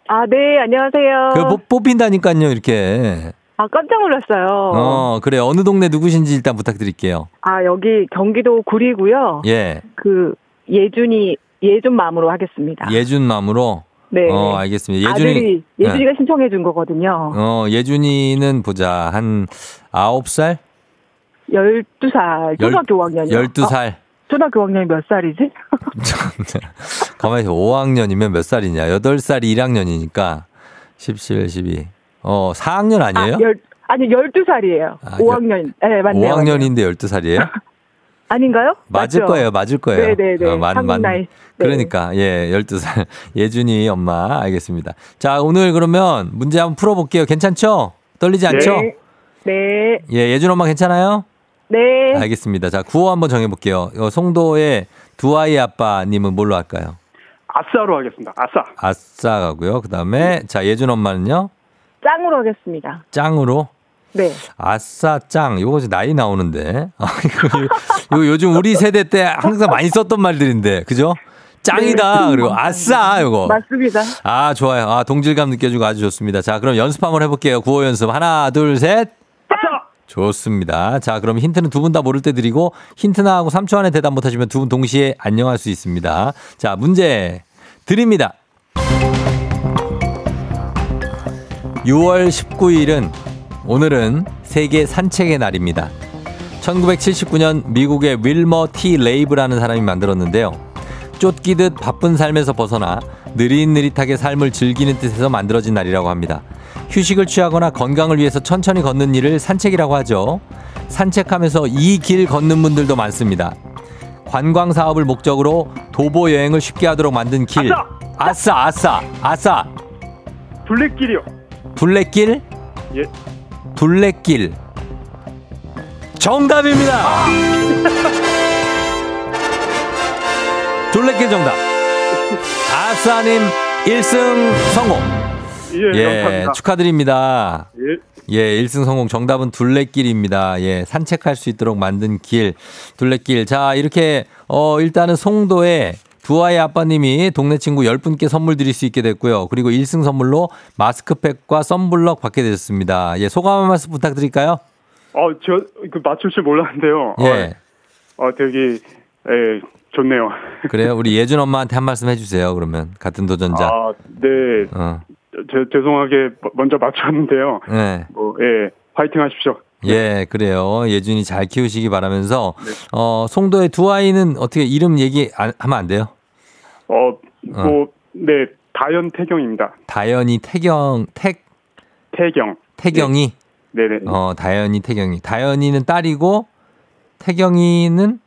아, 네, 안녕하세요. 그 뽑, 뽑힌다니까요, 이렇게. 아, 깜짝 놀랐어요. 어, 그래. 어느 동네 누구신지 일단 부탁드릴게요. 아, 여기 경기도 구리고요. 예. 그 예준이 예준 마음으로 하겠습니다. 예준맘으로. 네. 어, 알겠습니다. 예준이. 아들이 예준이가 신청해 준 거거든요. 어, 예준이는 보자. 한 9살? 12살, 초등학교 5학년이요. 12살. 초등학교 5학년이 몇 살이지? 가만히 있어. 5학년이면 몇 살이냐? 8살이 1학년이니까 17, 12. 어, 4학년 아니에요? 아, 열, 아니, 12살이에요. 아, 5학년. 네, 맞네요. 5학년인데 12살이에요? 아닌가요? 맞을 맞죠? 거예요. 맞을 거예요. 네네네. 어, 맞- 한국 맞- 나이. 네. 그러니까 예, 12살. 예준이 엄마 알겠습니다. 자, 오늘 그러면 문제 한번 풀어 볼게요. 괜찮죠? 떨리지 않죠? 네. 네. 예, 예준 엄마 괜찮아요? 네. 알겠습니다. 자, 구호 한번 정해볼게요. 어, 송도의 두 아이 아빠님은 뭘로 할까요? 아싸로 하겠습니다. 아싸. 아싸 가고요. 그 다음에, 자, 예준 엄마는요? 짱으로 하겠습니다. 짱으로? 네. 아싸 짱. 요거 나이 나오는데. 아, 이거, 이거 요즘 우리 세대 때 항상 많이 썼던 말들인데. 그죠? 짱이다. 그리고 아싸. 요거. 맞습니다. 아, 좋아요. 아, 동질감 느껴지고 아주 좋습니다. 자, 그럼 연습 한번 해 볼게요. 구호 연습. 하나, 둘, 셋. 좋습니다. 자, 그럼 힌트는 두 분 다 모를 때 드리고 힌트 나 하고 3초 안에 대답 못 하시면 두 분 동시에 안녕할 수 있습니다. 자, 문제 드립니다. 6월 19일은 오늘은 세계 산책의 날입니다. 1979년 미국의 윌머 T 레이브라는 사람이 만들었는데요. 쫓기듯 바쁜 삶에서 벗어나 느릿느릿하게 삶을 즐기는 뜻에서 만들어진 날이라고 합니다. 휴식을 취하거나 건강을 위해서 천천히 걷는 일을 산책이라고 하죠. 산책하면서 이 길 걷는 분들도 많습니다. 관광 사업을 목적으로 도보 여행을 쉽게 하도록 만든 길. 아싸, 아싸, 아싸. 둘레길이요. 둘레길? 예. 둘레길. 정답입니다. 둘레길 정답. 아싸님 1승 성공. 예, 감사합니다. 축하드립니다. 예. 예, 1승 성공. 정답은 둘레길입니다. 예, 산책할 수 있도록 만든 길. 둘레길. 자, 이렇게, 어, 일단은 송도에 두 아이 아빠님이 동네 친구 10분께 선물 드릴 수 있게 됐고요. 그리고 1승 선물로 마스크팩과 썬블럭 받게 되셨습니다. 예, 소감 한 말씀 부탁드릴까요? 어, 저, 그 맞출 줄 몰랐는데요. 예. 어, 어, 되게, 예, 좋네요. 그래요? 우리 예준 엄마한테 한 말씀 해주세요. 그러면. 같은 도전자. 아, 네. 어. 저, 죄송하게 먼저 맞췄는데요. 네. 뭐, 예, 화이팅 하십시오. 예, 그래요. 예준이 잘 키우시기 바라면서, 네. 어, 송도의 두 아이는 어떻게 이름 얘기 안, 하면 안 돼요? 어, 뭐, 네, 다현 태경입니다. 다현이 태경, 택, 태경. 태경이? 네네. 어, 다현이, 태경이. 다현이는 딸이고, 태경이는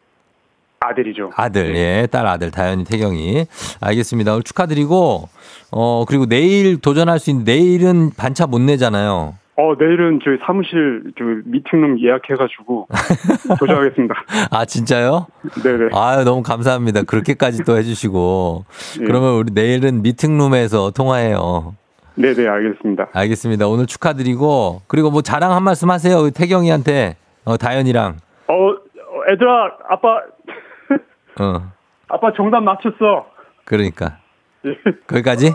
아들이죠. 아들, 예, 딸 아들, 다현이, 태경이. 알겠습니다. 오늘 축하드리고, 어, 그리고 내일 도전할 수 있는, 내일은 반차 못 내잖아요. 어, 내일은 저희 사무실 저 미팅룸 예약해가지고 도전하겠습니다. 아, 진짜요? 네네. 아유, 너무 감사합니다. 그렇게까지 또 해주시고. 예. 그러면 우리 내일은 미팅룸에서 통화해요. 네네, 알겠습니다. 알겠습니다. 오늘 축하드리고, 그리고 뭐 자랑 한 말씀 하세요. 태경이한테, 어, 다현이랑. 어, 어, 애들아, 아빠, 어, 아빠 정답 맞췄어. 그러니까. 예. 거기까지?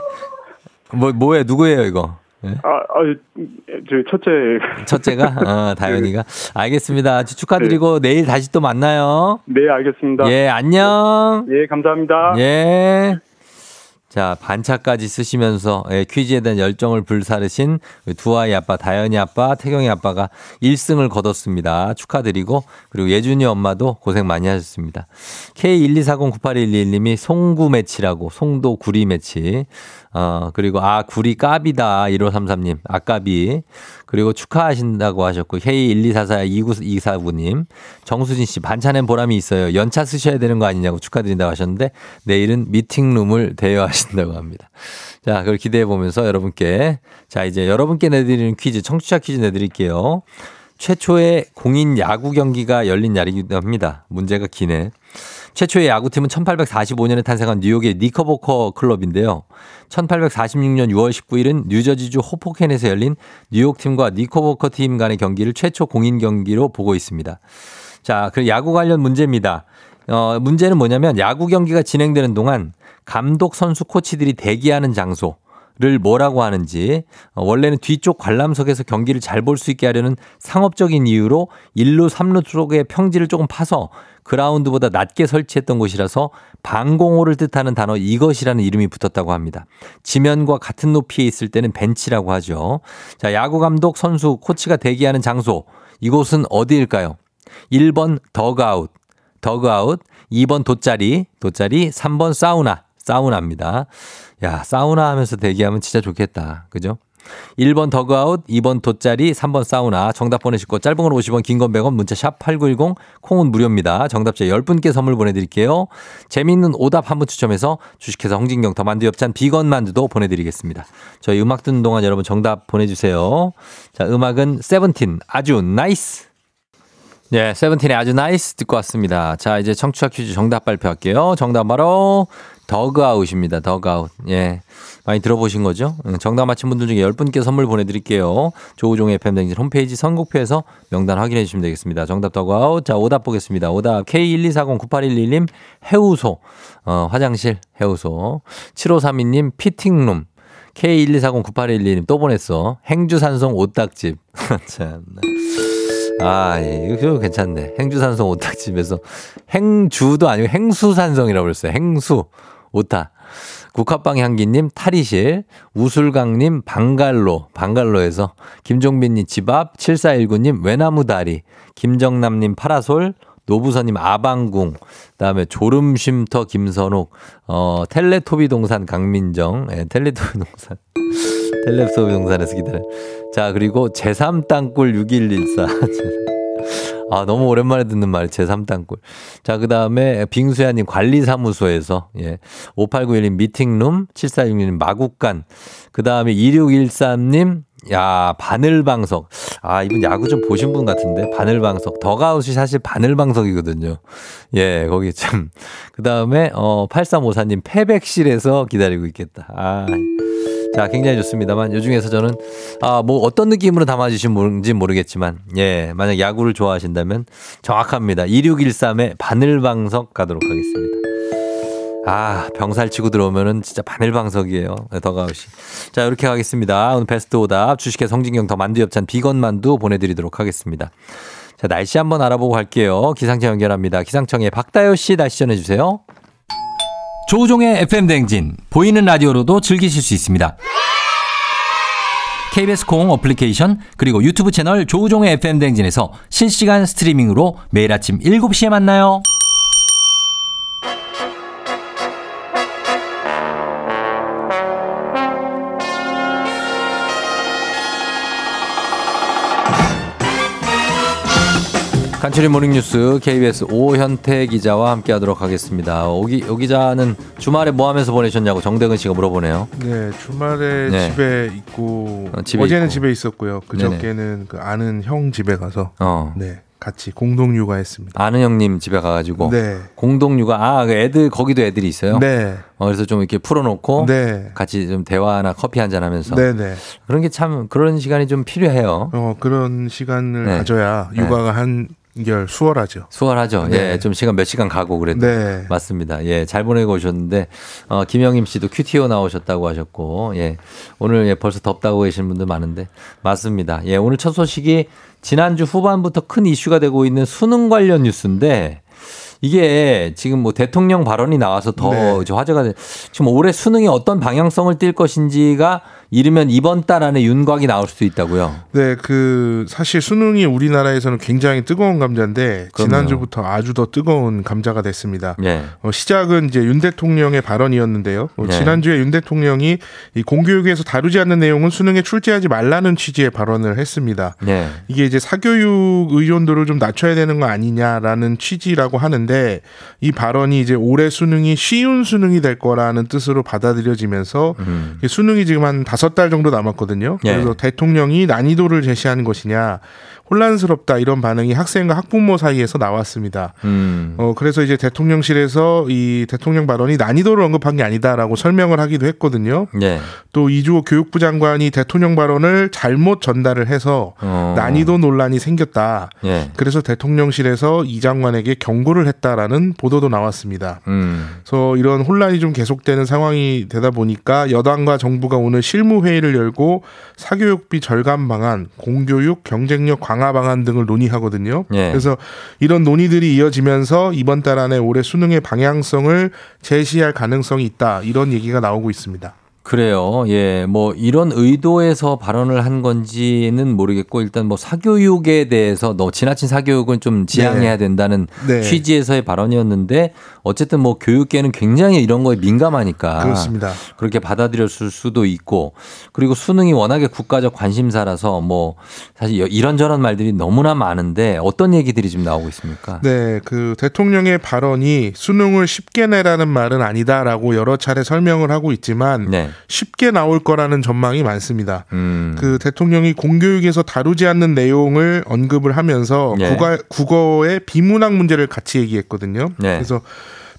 뭐, 뭐예요? 누구예요, 이거? 예? 아, 아, 저 첫째. 첫째가? 어, 다현이가. 알겠습니다. 아주 축하드리고, 내일 다시 또 만나요. 네, 알겠습니다. 예, 안녕. 예, 감사합니다. 예. 자, 반차까지 쓰시면서 예, 퀴즈에 대한 열정을 불사르신 두 아이 아빠, 다현이 아빠, 태경이 아빠가 1승을 거뒀습니다. 축하드리고, 그리고 예준이 엄마도 고생 많이 하셨습니다. K124098111님이 송구 매치라고, 송도 구리 매치. 어, 그리고 아, 구리 까비다. 1533님, 아까비. 그리고 축하하신다고 하셨고, K124429249님, 정수진 씨, 반찬엔 보람이 있어요. 연차 쓰셔야 되는 거 아니냐고 축하드린다고 하셨는데, 내일은 미팅룸을 대여하신다고 합니다. 자, 그걸 기대해 보면서 여러분께, 자, 이제 여러분께 내드리는 퀴즈, 청취자 퀴즈 내드릴게요. 최초의 공인 야구 경기가 열린 날이기도 합니다. 문제가 기네. 최초의 야구팀은 1845년에 탄생한 뉴욕의 니커보커 클럽인데요. 1846년 6월 19일은 뉴저지주 호포켄에서 열린 뉴욕팀과 니커보커 팀 간의 경기를 최초 공인 경기로 보고 있습니다. 자, 그 야구 관련 문제입니다. 어, 문제는 뭐냐면 야구 경기가 진행되는 동안 감독, 선수, 코치들이 대기하는 장소, 를 뭐라고 하는지 어, 원래는 뒤쪽 관람석에서 경기를 잘 볼 수 있게 하려는 상업적인 이유로 1루, 3루 쪽의 평지를 조금 파서 그라운드보다 낮게 설치했던 곳이라서 방공호를 뜻하는 단어 이것이라는 이름이 붙었다고 합니다. 지면과 같은 높이에 있을 때는 벤치라고 하죠. 자, 야구 감독, 선수, 코치가 대기하는 장소 이곳은 어디일까요? 1번 더그아웃, 더그아웃, 2번 돗자리, 돗자리, 3번 사우나, 사우나입니다. 야, 사우나 하면서 대기하면 진짜 좋겠다. 그죠? 1번 더그아웃, 2번 돗자리, 3번 사우나. 정답 보내시고 짧은 건 50원, 긴 건 100원, 문자 샵 8910, 콩은 무료입니다. 정답자 10분께 선물 보내드릴게요. 재미있는 오답 한 분 추첨해서 주식회사 홍진경 더 만두 엽찬 비건 만두도 보내드리겠습니다. 저희 음악 듣는 동안 여러분 정답 보내주세요. 자, 음악은 세븐틴 아주 NICE. 네, 세븐틴의 아주 NICE 듣고 왔습니다. 자, 이제 청취자 퀴즈 정답 발표할게요. 정답 바로 더그아웃입니다. 더그아웃. 예. 많이 들어보신 거죠? 응, 정답 맞힌 분들 중에 10분께 선물 보내드릴게요. 조우종의 FM댕진 홈페이지 선곡표에서 명단 확인해 주시면 되겠습니다. 정답 더그아웃. 자, 오답 보겠습니다. 오답 K124098111님 해우소. 어, 화장실 해우소. 7532님 피팅룸. K124098111님 또 보냈어. 행주산성 오딱집. 참. 아, 예, 이거 괜찮네. 행주산성 오딱집에서 행주도 아니고 행수산성이라고 그랬어요. 행수 오타. 국화빵 향기님 탈의실, 우술강님 방갈로, 방갈로에서 김종빈님 집 앞, 7419님 외나무 다리, 김정남님 파라솔, 노부서님 아방궁, 그다음에 졸음쉼터 김선옥, 어 텔레토비 동산 강민정, 예, 텔레토비 동산. 텔레토비 동산에서 기다려. 자, 그리고 제3 땅굴 6114. 아, 너무 오랜만에 듣는 말, 제3땅굴. 자, 그 다음에 빙수야님 관리사무소에서, 예. 5891님 미팅룸, 7466님 마국간. 그 다음에 2613님, 야, 바늘방석. 아, 이분 야구 좀 보신 분 같은데. 바늘방석. 더가웃이 사실 바늘방석이거든요. 예, 거기 참. 그 다음에, 어, 8354님 패백실에서 기다리고 있겠다. 아. 자, 굉장히 좋습니다만, 요 중에서 저는, 아, 뭐, 어떤 느낌으로 담아주신지 모르겠지만, 예, 만약 야구를 좋아하신다면 정확합니다. 2613의 바늘방석 가도록 하겠습니다. 아, 병살 치고 들어오면은 진짜 바늘방석이에요. 네, 더가웃이. 자, 이렇게 가겠습니다. 오늘 베스트 오답, 주식회사 홍진경 더 만두 엽찬 비건 만두 보내드리도록 하겠습니다. 자, 날씨 한번 알아보고 갈게요. 기상청 연결합니다. 기상청에 박다효 씨 날씨 전해주세요. 조우종의 FM 댕진 보이는 라디오로도 즐기실 수 있습니다. KBS 콩 어플리케이션 그리고 유튜브 채널 조우종의 FM 댕진에서 실시간 스트리밍으로 매일 아침 7시에 만나요. 간추린 모닝뉴스 KBS 오현태 기자와 함께 하도록 하겠습니다. 오기, 오 기자는 주말에 뭐 하면서 보내셨냐고 정대근 씨가 물어보네요. 네, 주말에 네. 집에 있고 어, 집에 있고. 집에 있었고요. 그저께는 그 아는 형 집에 가서 어. 네, 같이 공동 육아했습니다. 아는 형님 집에 가가지고 네. 공동 육아 아그 애들 거기도 애들이 있어요. 네. 어, 그래서 좀 이렇게 풀어놓고 네. 같이 좀 대화나 커피 한 잔 하면서 네, 네. 그런 게 참 그런 시간이 좀 필요해요. 어, 그런 시간을 네. 가져야 네. 육아가 한결 수월하죠. 수월하죠. 네. 예, 좀 시간 몇 시간 가고 그래도 네. 맞습니다. 예, 잘 보내고 오셨는데 어, 김영임 씨도 큐티오 나오셨다고 하셨고 예, 오늘 예, 벌써 덥다고 계신 분들 많은데 맞습니다. 예, 오늘 첫 소식이 지난주 후반부터 큰 이슈가 되고 있는 수능 관련 뉴스인데 이게 지금 뭐 대통령 발언이 나와서 더 네. 화제가 돼. 지금 올해 수능이 어떤 방향성을 띌 것인지가 이르면 이번 달 안에 윤곽이 나올 수도 있다고요. 네, 그 사실 수능이 우리나라에서는 굉장히 뜨거운 감자인데 그럼요. 지난주부터 아주 더 뜨거운 감자가 됐습니다. 예. 어, 시작은 이제 윤 대통령의 발언이었는데요. 어, 네. 지난주에 윤 대통령이 이 공교육에서 다루지 않는 내용은 수능에 출제하지 말라는 취지의 발언을 했습니다. 예. 이게 이제 사교육 의존도를 좀 낮춰야 되는 거 아니냐라는 취지라고 하는데 이 발언이 이제 올해 수능이 쉬운 수능이 될 거라는 뜻으로 받아들여지면서 음. 수능이 지금 한 다섯 달 정도 남았거든요. 예. 그래서 대통령이 난이도를 제시하는 것이냐 혼란스럽다 이런 반응이 학생과 학부모 사이에서 나왔습니다. 음. 어 그래서 이제 대통령실에서 이 대통령 발언이 난이도를 언급한 게 아니다라고 설명을 하기도 했거든요. 예. 또 이주호 교육부 장관이 대통령 발언을 잘못 전달을 해서 어. 난이도 논란이 생겼다. 예. 그래서 대통령실에서 이 장관에게 경고를 했다라는 보도도 나왔습니다. 음. 그래서 이런 혼란이 좀 계속되는 상황이 되다 보니까 여당과 정부가 오늘 실무 회의를 열고 사교육비 절감 방안, 공교육 경쟁력 강화 방안 등을 논의하거든요. 예. 그래서 이런 논의들이 이어지면서 이번 달 안에 올해 수능의 방향성을 제시할 가능성이 있다. 이런 얘기가 나오고 있습니다. 그래요. 예. 뭐 이런 의도에서 발언을 한 건지는 모르겠고 일단 뭐 사교육에 대해서 너 지나친 사교육은 좀 지양해야 된다는 네. 취지에서의 발언이었는데 어쨌든 뭐 교육계는 굉장히 이런 거에 민감하니까 그렇습니다. 그렇게 받아들였을 수도 있고 그리고 수능이 워낙에 국가적 관심사라서 뭐 사실 이런저런 말들이 너무나 많은데 어떤 얘기들이 지금 나오고 있습니까? 네, 그 대통령의 발언이 수능을 쉽게 내라는 말은 아니다라고 여러 차례 설명을 하고 있지만 네. 쉽게 나올 거라는 전망이 많습니다. 음. 그 대통령이 공교육에서 다루지 않는 내용을 언급을 하면서 네. 국어, 국어의 비문학 문제를 같이 얘기했거든요. 네. 그래서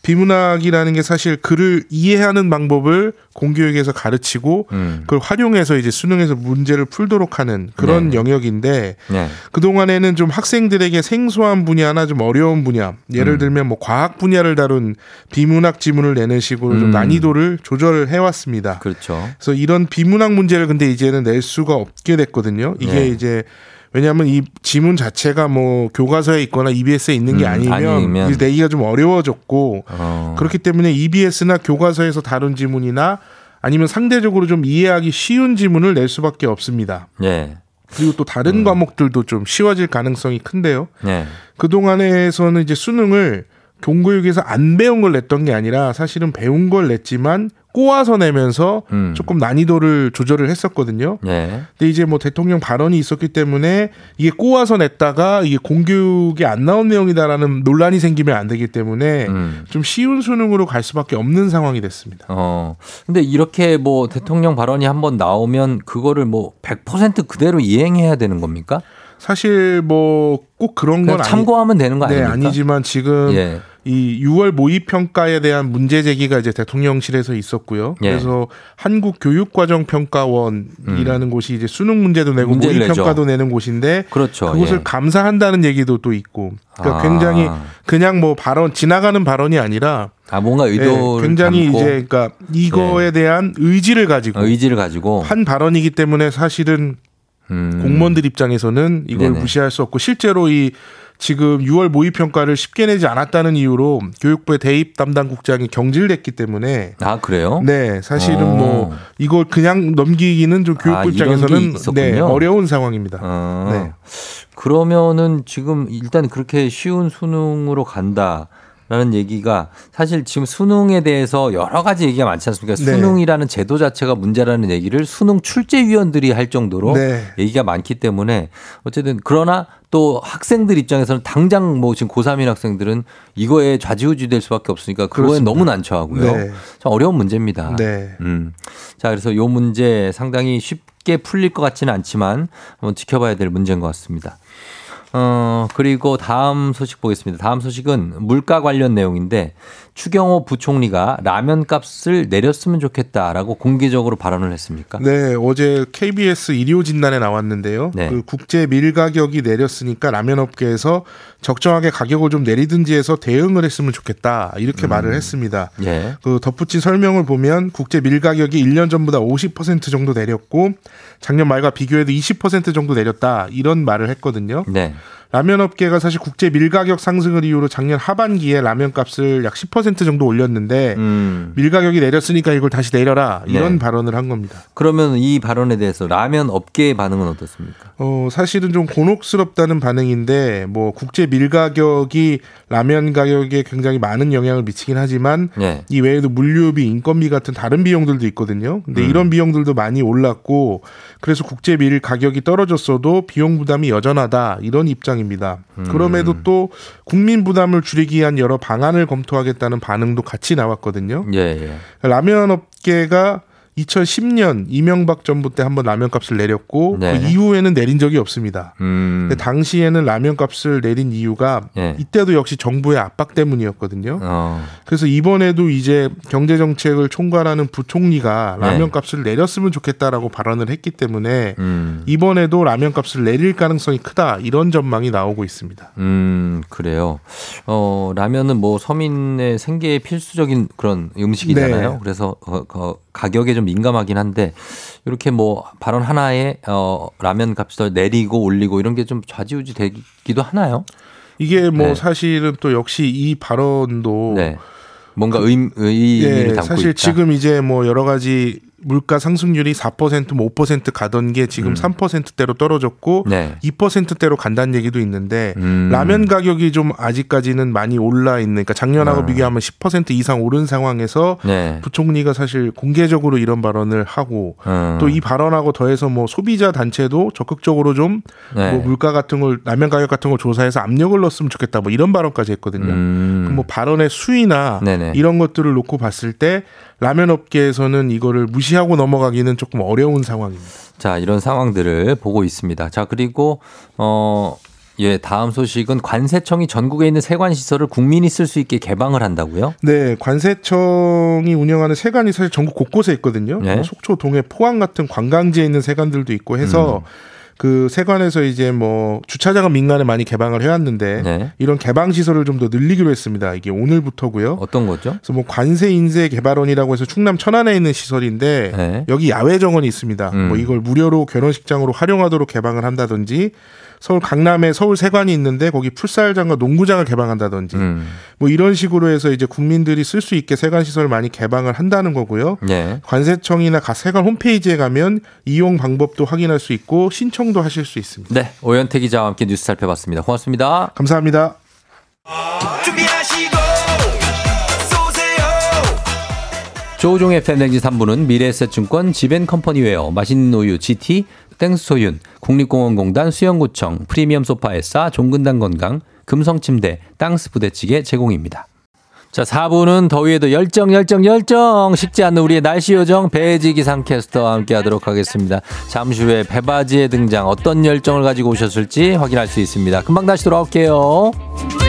비문학이라는 게 사실 글을 이해하는 방법을 공교육에서 가르치고 음. 그걸 활용해서 이제 수능에서 문제를 풀도록 하는 그런 네. 영역인데 네. 그동안에는 좀 학생들에게 생소한 분야나 좀 어려운 분야, 예를 음. 들면 뭐 과학 분야를 다룬 비문학 지문을 내는 식으로 음. 좀 난이도를 조절을 해왔습니다. 그렇죠. 그래서 이런 비문학 문제를 근데 이제는 낼 수가 없게 됐거든요. 이게 네. 이제 왜냐하면 이 지문 자체가 뭐 교과서에 있거나 EBS에 있는 게 음, 아니면, 아니면. 내기가 좀 어려워졌고 어. 그렇기 때문에 EBS나 교과서에서 다룬 지문이나 아니면 상대적으로 좀 이해하기 쉬운 지문을 낼 수밖에 없습니다. 예. 그리고 또 다른 과목들도 좀 쉬워질 가능성이 큰데요. 네. 그동안에서는 이제 수능을 공교육에서 안 배운 걸 냈던 게 아니라 사실은 배운 걸 냈지만 꼬아서 내면서 음. 조금 난이도를 조절을 했었거든요. 네. 근데 이제 뭐 대통령 발언이 있었기 때문에 이게 꼬아서 냈다가 이게 공교육에 안 나온 내용이다라는 논란이 생기면 안 되기 때문에 음. 좀 쉬운 수능으로 갈 수밖에 없는 상황이 됐습니다. 어. 근데 이렇게 뭐 대통령 발언이 한번 나오면 그거를 뭐 100% 그대로 이행해야 되는 겁니까? 사실 뭐 꼭 그런 건 아니, 참고하면 되는 거 네, 아닙니까? 아니지만 지금 예. 이 6월 모의 평가에 대한 문제 제기가 이제 대통령실에서 있었고요. 예. 그래서 한국 교육과정 평가원이라는 곳이 이제 수능 문제도 내고 음. 모의 내죠. 평가도 내는 곳인데 그렇죠. 그곳을 예. 감사한다는 얘기도 또 있고. 그러니까 아. 굉장히 그냥 뭐 발언 지나가는 발언이 아니라 아 뭔가 의도를 예, 굉장히 담고 이제 그러니까 이거에 대한 의지를 가지고 어, 의지를 가지고 한 발언이기 때문에 사실은 음. 공무원들 입장에서는 이걸 네네. 무시할 수 없고 실제로 이 지금 6월 모의 평가를 쉽게 내지 않았다는 이유로 교육부의 대입 담당 국장이 경질됐기 때문에 아 그래요? 네 사실은 어. 뭐 이걸 그냥 넘기기는 좀 교육부 아, 입장에서는. 네, 어려운 상황입니다. 어. 네. 그러면은 지금 일단 그렇게 쉬운 수능으로 간다. 라는 얘기가 사실 지금 수능에 대해서 여러 가지 얘기가 많지 않습니까? 네. 수능이라는 제도 자체가 문제라는 얘기를 수능 출제위원들이 할 정도로 네. 얘기가 많기 때문에 어쨌든 그러나 또 학생들 입장에서는 당장 뭐 지금 고3인 학생들은 이거에 좌지우지 될 수밖에 없으니까 그거에. 너무 난처하고요. 네. 참 어려운 문제입니다. 네. 음. 자, 그래서 요 문제 상당히 쉽게 풀릴 것 같지는 않지만 한번 지켜봐야 될 문제인 것 같습니다. 어, 그리고 다음 소식 보겠습니다. 다음 소식은 물가 관련 내용인데 추경호 부총리가 라면 값을 내렸으면 좋겠다라고 공개적으로 발언을 했습니까? 네, 어제 KBS 일요 진단에 나왔는데요. 네. 그 국제 밀 가격이 내렸으니까 라면 업계에서 적정하게 가격을 좀 내리든지 해서 대응을 했으면 좋겠다. 이렇게 음. 말을 했습니다. 예. 그 덧붙인 설명을 보면 국제 밀 가격이 1년 전보다 50% 정도 내렸고 작년 말과 비교해도 20% 정도 내렸다. 이런 말을 했거든요. 네. 라면 업계가 사실 국제 밀 가격 상승을 이유로 작년 하반기에 라면 값을 약 10% 정도 올렸는데 음. 밀 가격이 내렸으니까 이걸 다시 내려라. 이런 네. 발언을 한 겁니다. 그러면 이 발언에 대해서 라면 업계의 반응은 어떻습니까? 어, 사실은 좀 곤혹스럽다는 반응인데, 뭐, 국제 밀 가격이 라면 가격에 굉장히 많은 영향을 미치긴 하지만, 네. 이 외에도 물류비, 인건비 같은 다른 비용들도 있거든요. 근데 음. 이런 비용들도 많이 올랐고, 그래서 국제 밀 가격이 떨어졌어도 비용 부담이 여전하다, 이런 입장입니다. 음. 그럼에도 또 국민 부담을 줄이기 위한 여러 방안을 검토하겠다는 반응도 같이 나왔거든요. 예, 예. 라면 업계가 2010년 이명박 정부 때 한번 라면 값을 내렸고 네. 그 이후에는 내린 적이 없습니다. 음. 근데 당시에는 라면 값을 내린 이유가 예. 이때도 역시 정부의 압박 때문이었거든요. 어. 그래서 이번에도 이제 경제 정책을 총괄하는 부총리가 라면 네. 값을 내렸으면 좋겠다라고 발언을 했기 때문에 음. 이번에도 라면 값을 내릴 가능성이 크다 이런 전망이 나오고 있습니다. 음, 그래요. 어, 라면은 뭐 서민의 생계에 필수적인 그런 음식이잖아요. 네. 그래서 어, 어, 가격에 좀 민감하긴 한데 이렇게 뭐 발언 하나에 어, 라면 값을 내리고 올리고 이런 게 좀 좌지우지 되기도 하나요? 이게 뭐 네. 사실은 또 역시 이 발언도 네. 뭔가 의, 의미를 예, 담고 사실 있다. 지금 이제 뭐 여러 가지 물가 상승률이 4%뭐 5% 가던 게 지금 음. 3%대로 떨어졌고 네. 2%대로 간다는 얘기도 있는데 음. 라면 가격이 좀 아직까지는 많이 올라 있는 그러니까 작년하고 아. 비교하면 10% 이상 오른 상황에서 네. 부총리가 사실 공개적으로 이런 발언을 하고 음. 또이 발언하고 더해서 뭐 소비자 단체도 적극적으로 좀 네. 뭐 물가 같은 걸 라면 가격 같은 걸 조사해서 압력을 넣었으면 좋겠다 뭐 이런 발언까지 했거든요. 음. 그럼 뭐 발언의 수위나 네네. 이런 것들을 놓고 봤을 때 라면 업계에서는 이거를 무시하고 넘어가기는 조금 어려운 상황입니다. 자, 이런 상황들을 보고 있습니다. 자, 그리고 어 예, 다음 소식은 관세청이 전국에 있는 세관 시설을 국민이 쓸 수 있게 개방을 한다고요? 네, 관세청이 운영하는 세관이 사실 전국 곳곳에 있거든요. 네. 뭐 속초, 동해, 포항 같은 관광지에 있는 세관들도 있고 해서 음. 그 세관에서 이제 뭐 주차장은 민간에 많이 개방을 해왔는데 네. 이런 개방 시설을 좀 더 늘리기로 했습니다. 이게 오늘부터고요. 어떤 거죠? 그래서 뭐 관세 인쇄 개발원이라고 해서 충남 천안에 있는 시설인데 네. 여기 야외 정원이 있습니다. 음. 뭐 이걸 무료로 결혼식장으로 활용하도록 개방을 한다든지 서울 강남에 서울 세관이 있는데 거기 풋살장과 농구장을 개방한다든지 음. 뭐 이런 식으로 해서 이제 국민들이 쓸 수 있게 세관 시설을 많이 개방을 한다는 거고요. 네. 관세청이나 각 세관 홈페이지에 가면 이용 방법도 확인할 수 있고 신청 도 하실 수 있습니다. 네, 오현태 기자와 함께 뉴스 살펴봤습니다. 고맙습니다. 감사합니다. 조종의 팬댕지 3부는 미래에셋증권 지벤컴퍼니웨어 맛있는 우유 GT 땡스소윤 국립공원공단 수영구청 프리미엄 소파에싸 종근당 건강 금성침대 땅스 부대찌개 제공입니다. 자, 4부는 더위에도 열정, 열정, 열정 식지 않는 우리의 날씨 요정 배지 기상캐스터와 함께 하도록 하겠습니다. 잠시 후에 배바지의 등장 어떤 열정을 가지고 오셨을지 확인할 수 있습니다. 금방 다시 돌아올게요.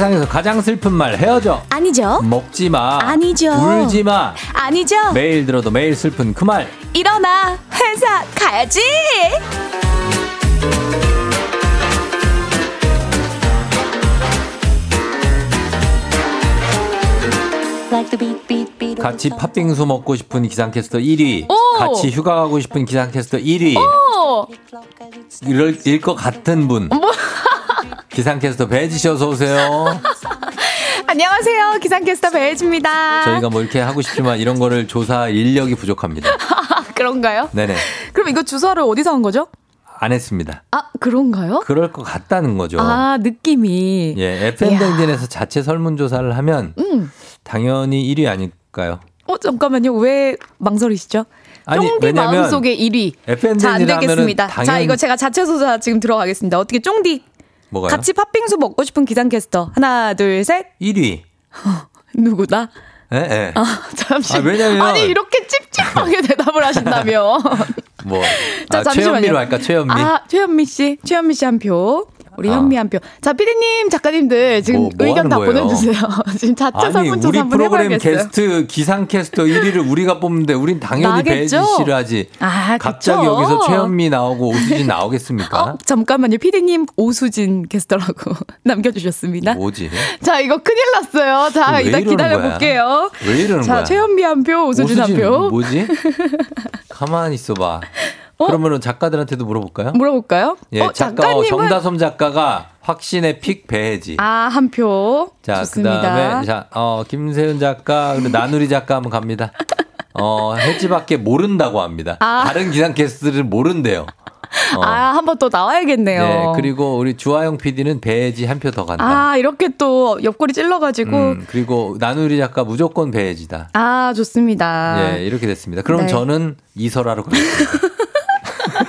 세상에서 가장 슬픈 말 헤어져. 아니죠 먹지 마. 아니죠. 울지 마. 아니죠 매일 들어도 매일 슬픈 그 말. 일어나 회사 가야지 같이 팥빙수 먹고 싶은 기상캐스터 1위. 오! 같이 휴가 가고 싶은 기상캐스터 1위. 오 이럴 일것 같은 분. 뭐? 기상캐스터 배지 씨 어서 오세요. 안녕하세요. 기상캐스터 배혜지입니다. 저희가 뭐 이렇게 하고 싶지만 이런 거를 조사 인력이 부족합니다. 그런가요? 네네. 그럼 이거 주소를 어디서 한 거죠? 안 했습니다. 아, 그런가요? 그럴 것 같다는 거죠. 아, 느낌이. 예, FM 댕진에서 자체 설문조사를 하면 음. 당연히 1위 아닐까요? 어, 잠깐만요. 왜 망설이시죠? 아니, 쫑디 마음속에 1위. FM 자, 안 되겠습니다. 자, 당연- 이거 제가 자체 조사 지금 들어가겠습니다. 어떻게 쫑디 뭐가요? 같이 팥빙수 먹고 싶은 기상캐스터. 하나, 둘, 셋. 1위. 누구다? 예, 예. 아, 잠시. 아, 왜냐면- 아니, 이렇게 찝찝하게 대답을 하신다며. 뭐. 자, 아, 잠시만요. 최현미로 할까, 최현미? 아, 최현미 씨. 최현미 씨 한 표. 우리 아. 현미 한 표. 자, 피디님, 작가님들 지금 뭐, 뭐 의견 다 거예요? 보내주세요. 지금 자체 설문조사 우리 한번 프로그램 해봐야겠어요. 게스트 기상캐스터 1위를 우리가 뽑는데 우린 당연히 배지? 씨를 하지. 아, 갑자기 그쵸? 여기서 최현미 나오고 오수진 나오겠습니까? 어, 잠깐만요. 피디님 오수진 게스트라고 남겨주셨습니다. 뭐지? 자, 이거 큰일 났어요. 자, 왜 일단 기다려볼게요. 왜 이러는 자, 거야? 최현미 한 표, 오수진, 한 표. 뭐지? 가만히 있어봐. 그러면은 작가들한테도 물어볼까요? 물어볼까요? 예, 어, 작가 어, 작가님은 정다솜 작가가 확신의 픽 배해지. 아, 한 표. 자, 좋습니다. 그다음에 자, 어, 김세윤 작가, 그리고 나누리 작가 한번 갑니다. 어, 해지밖에 모른다고 합니다. 아. 다른 기상 캐스트를 모른대요. 어. 아, 한 번 또 나와야겠네요. 네, 그리고 우리 주하영 PD는 배해지 한 표 더 간다. 아, 이렇게 또 옆구리 찔러가지고. 음, 그리고 나누리 작가 무조건 배해지다. 아, 좋습니다. 예, 이렇게 됐습니다. 그럼 네. 저는 이설아로 가겠습니다.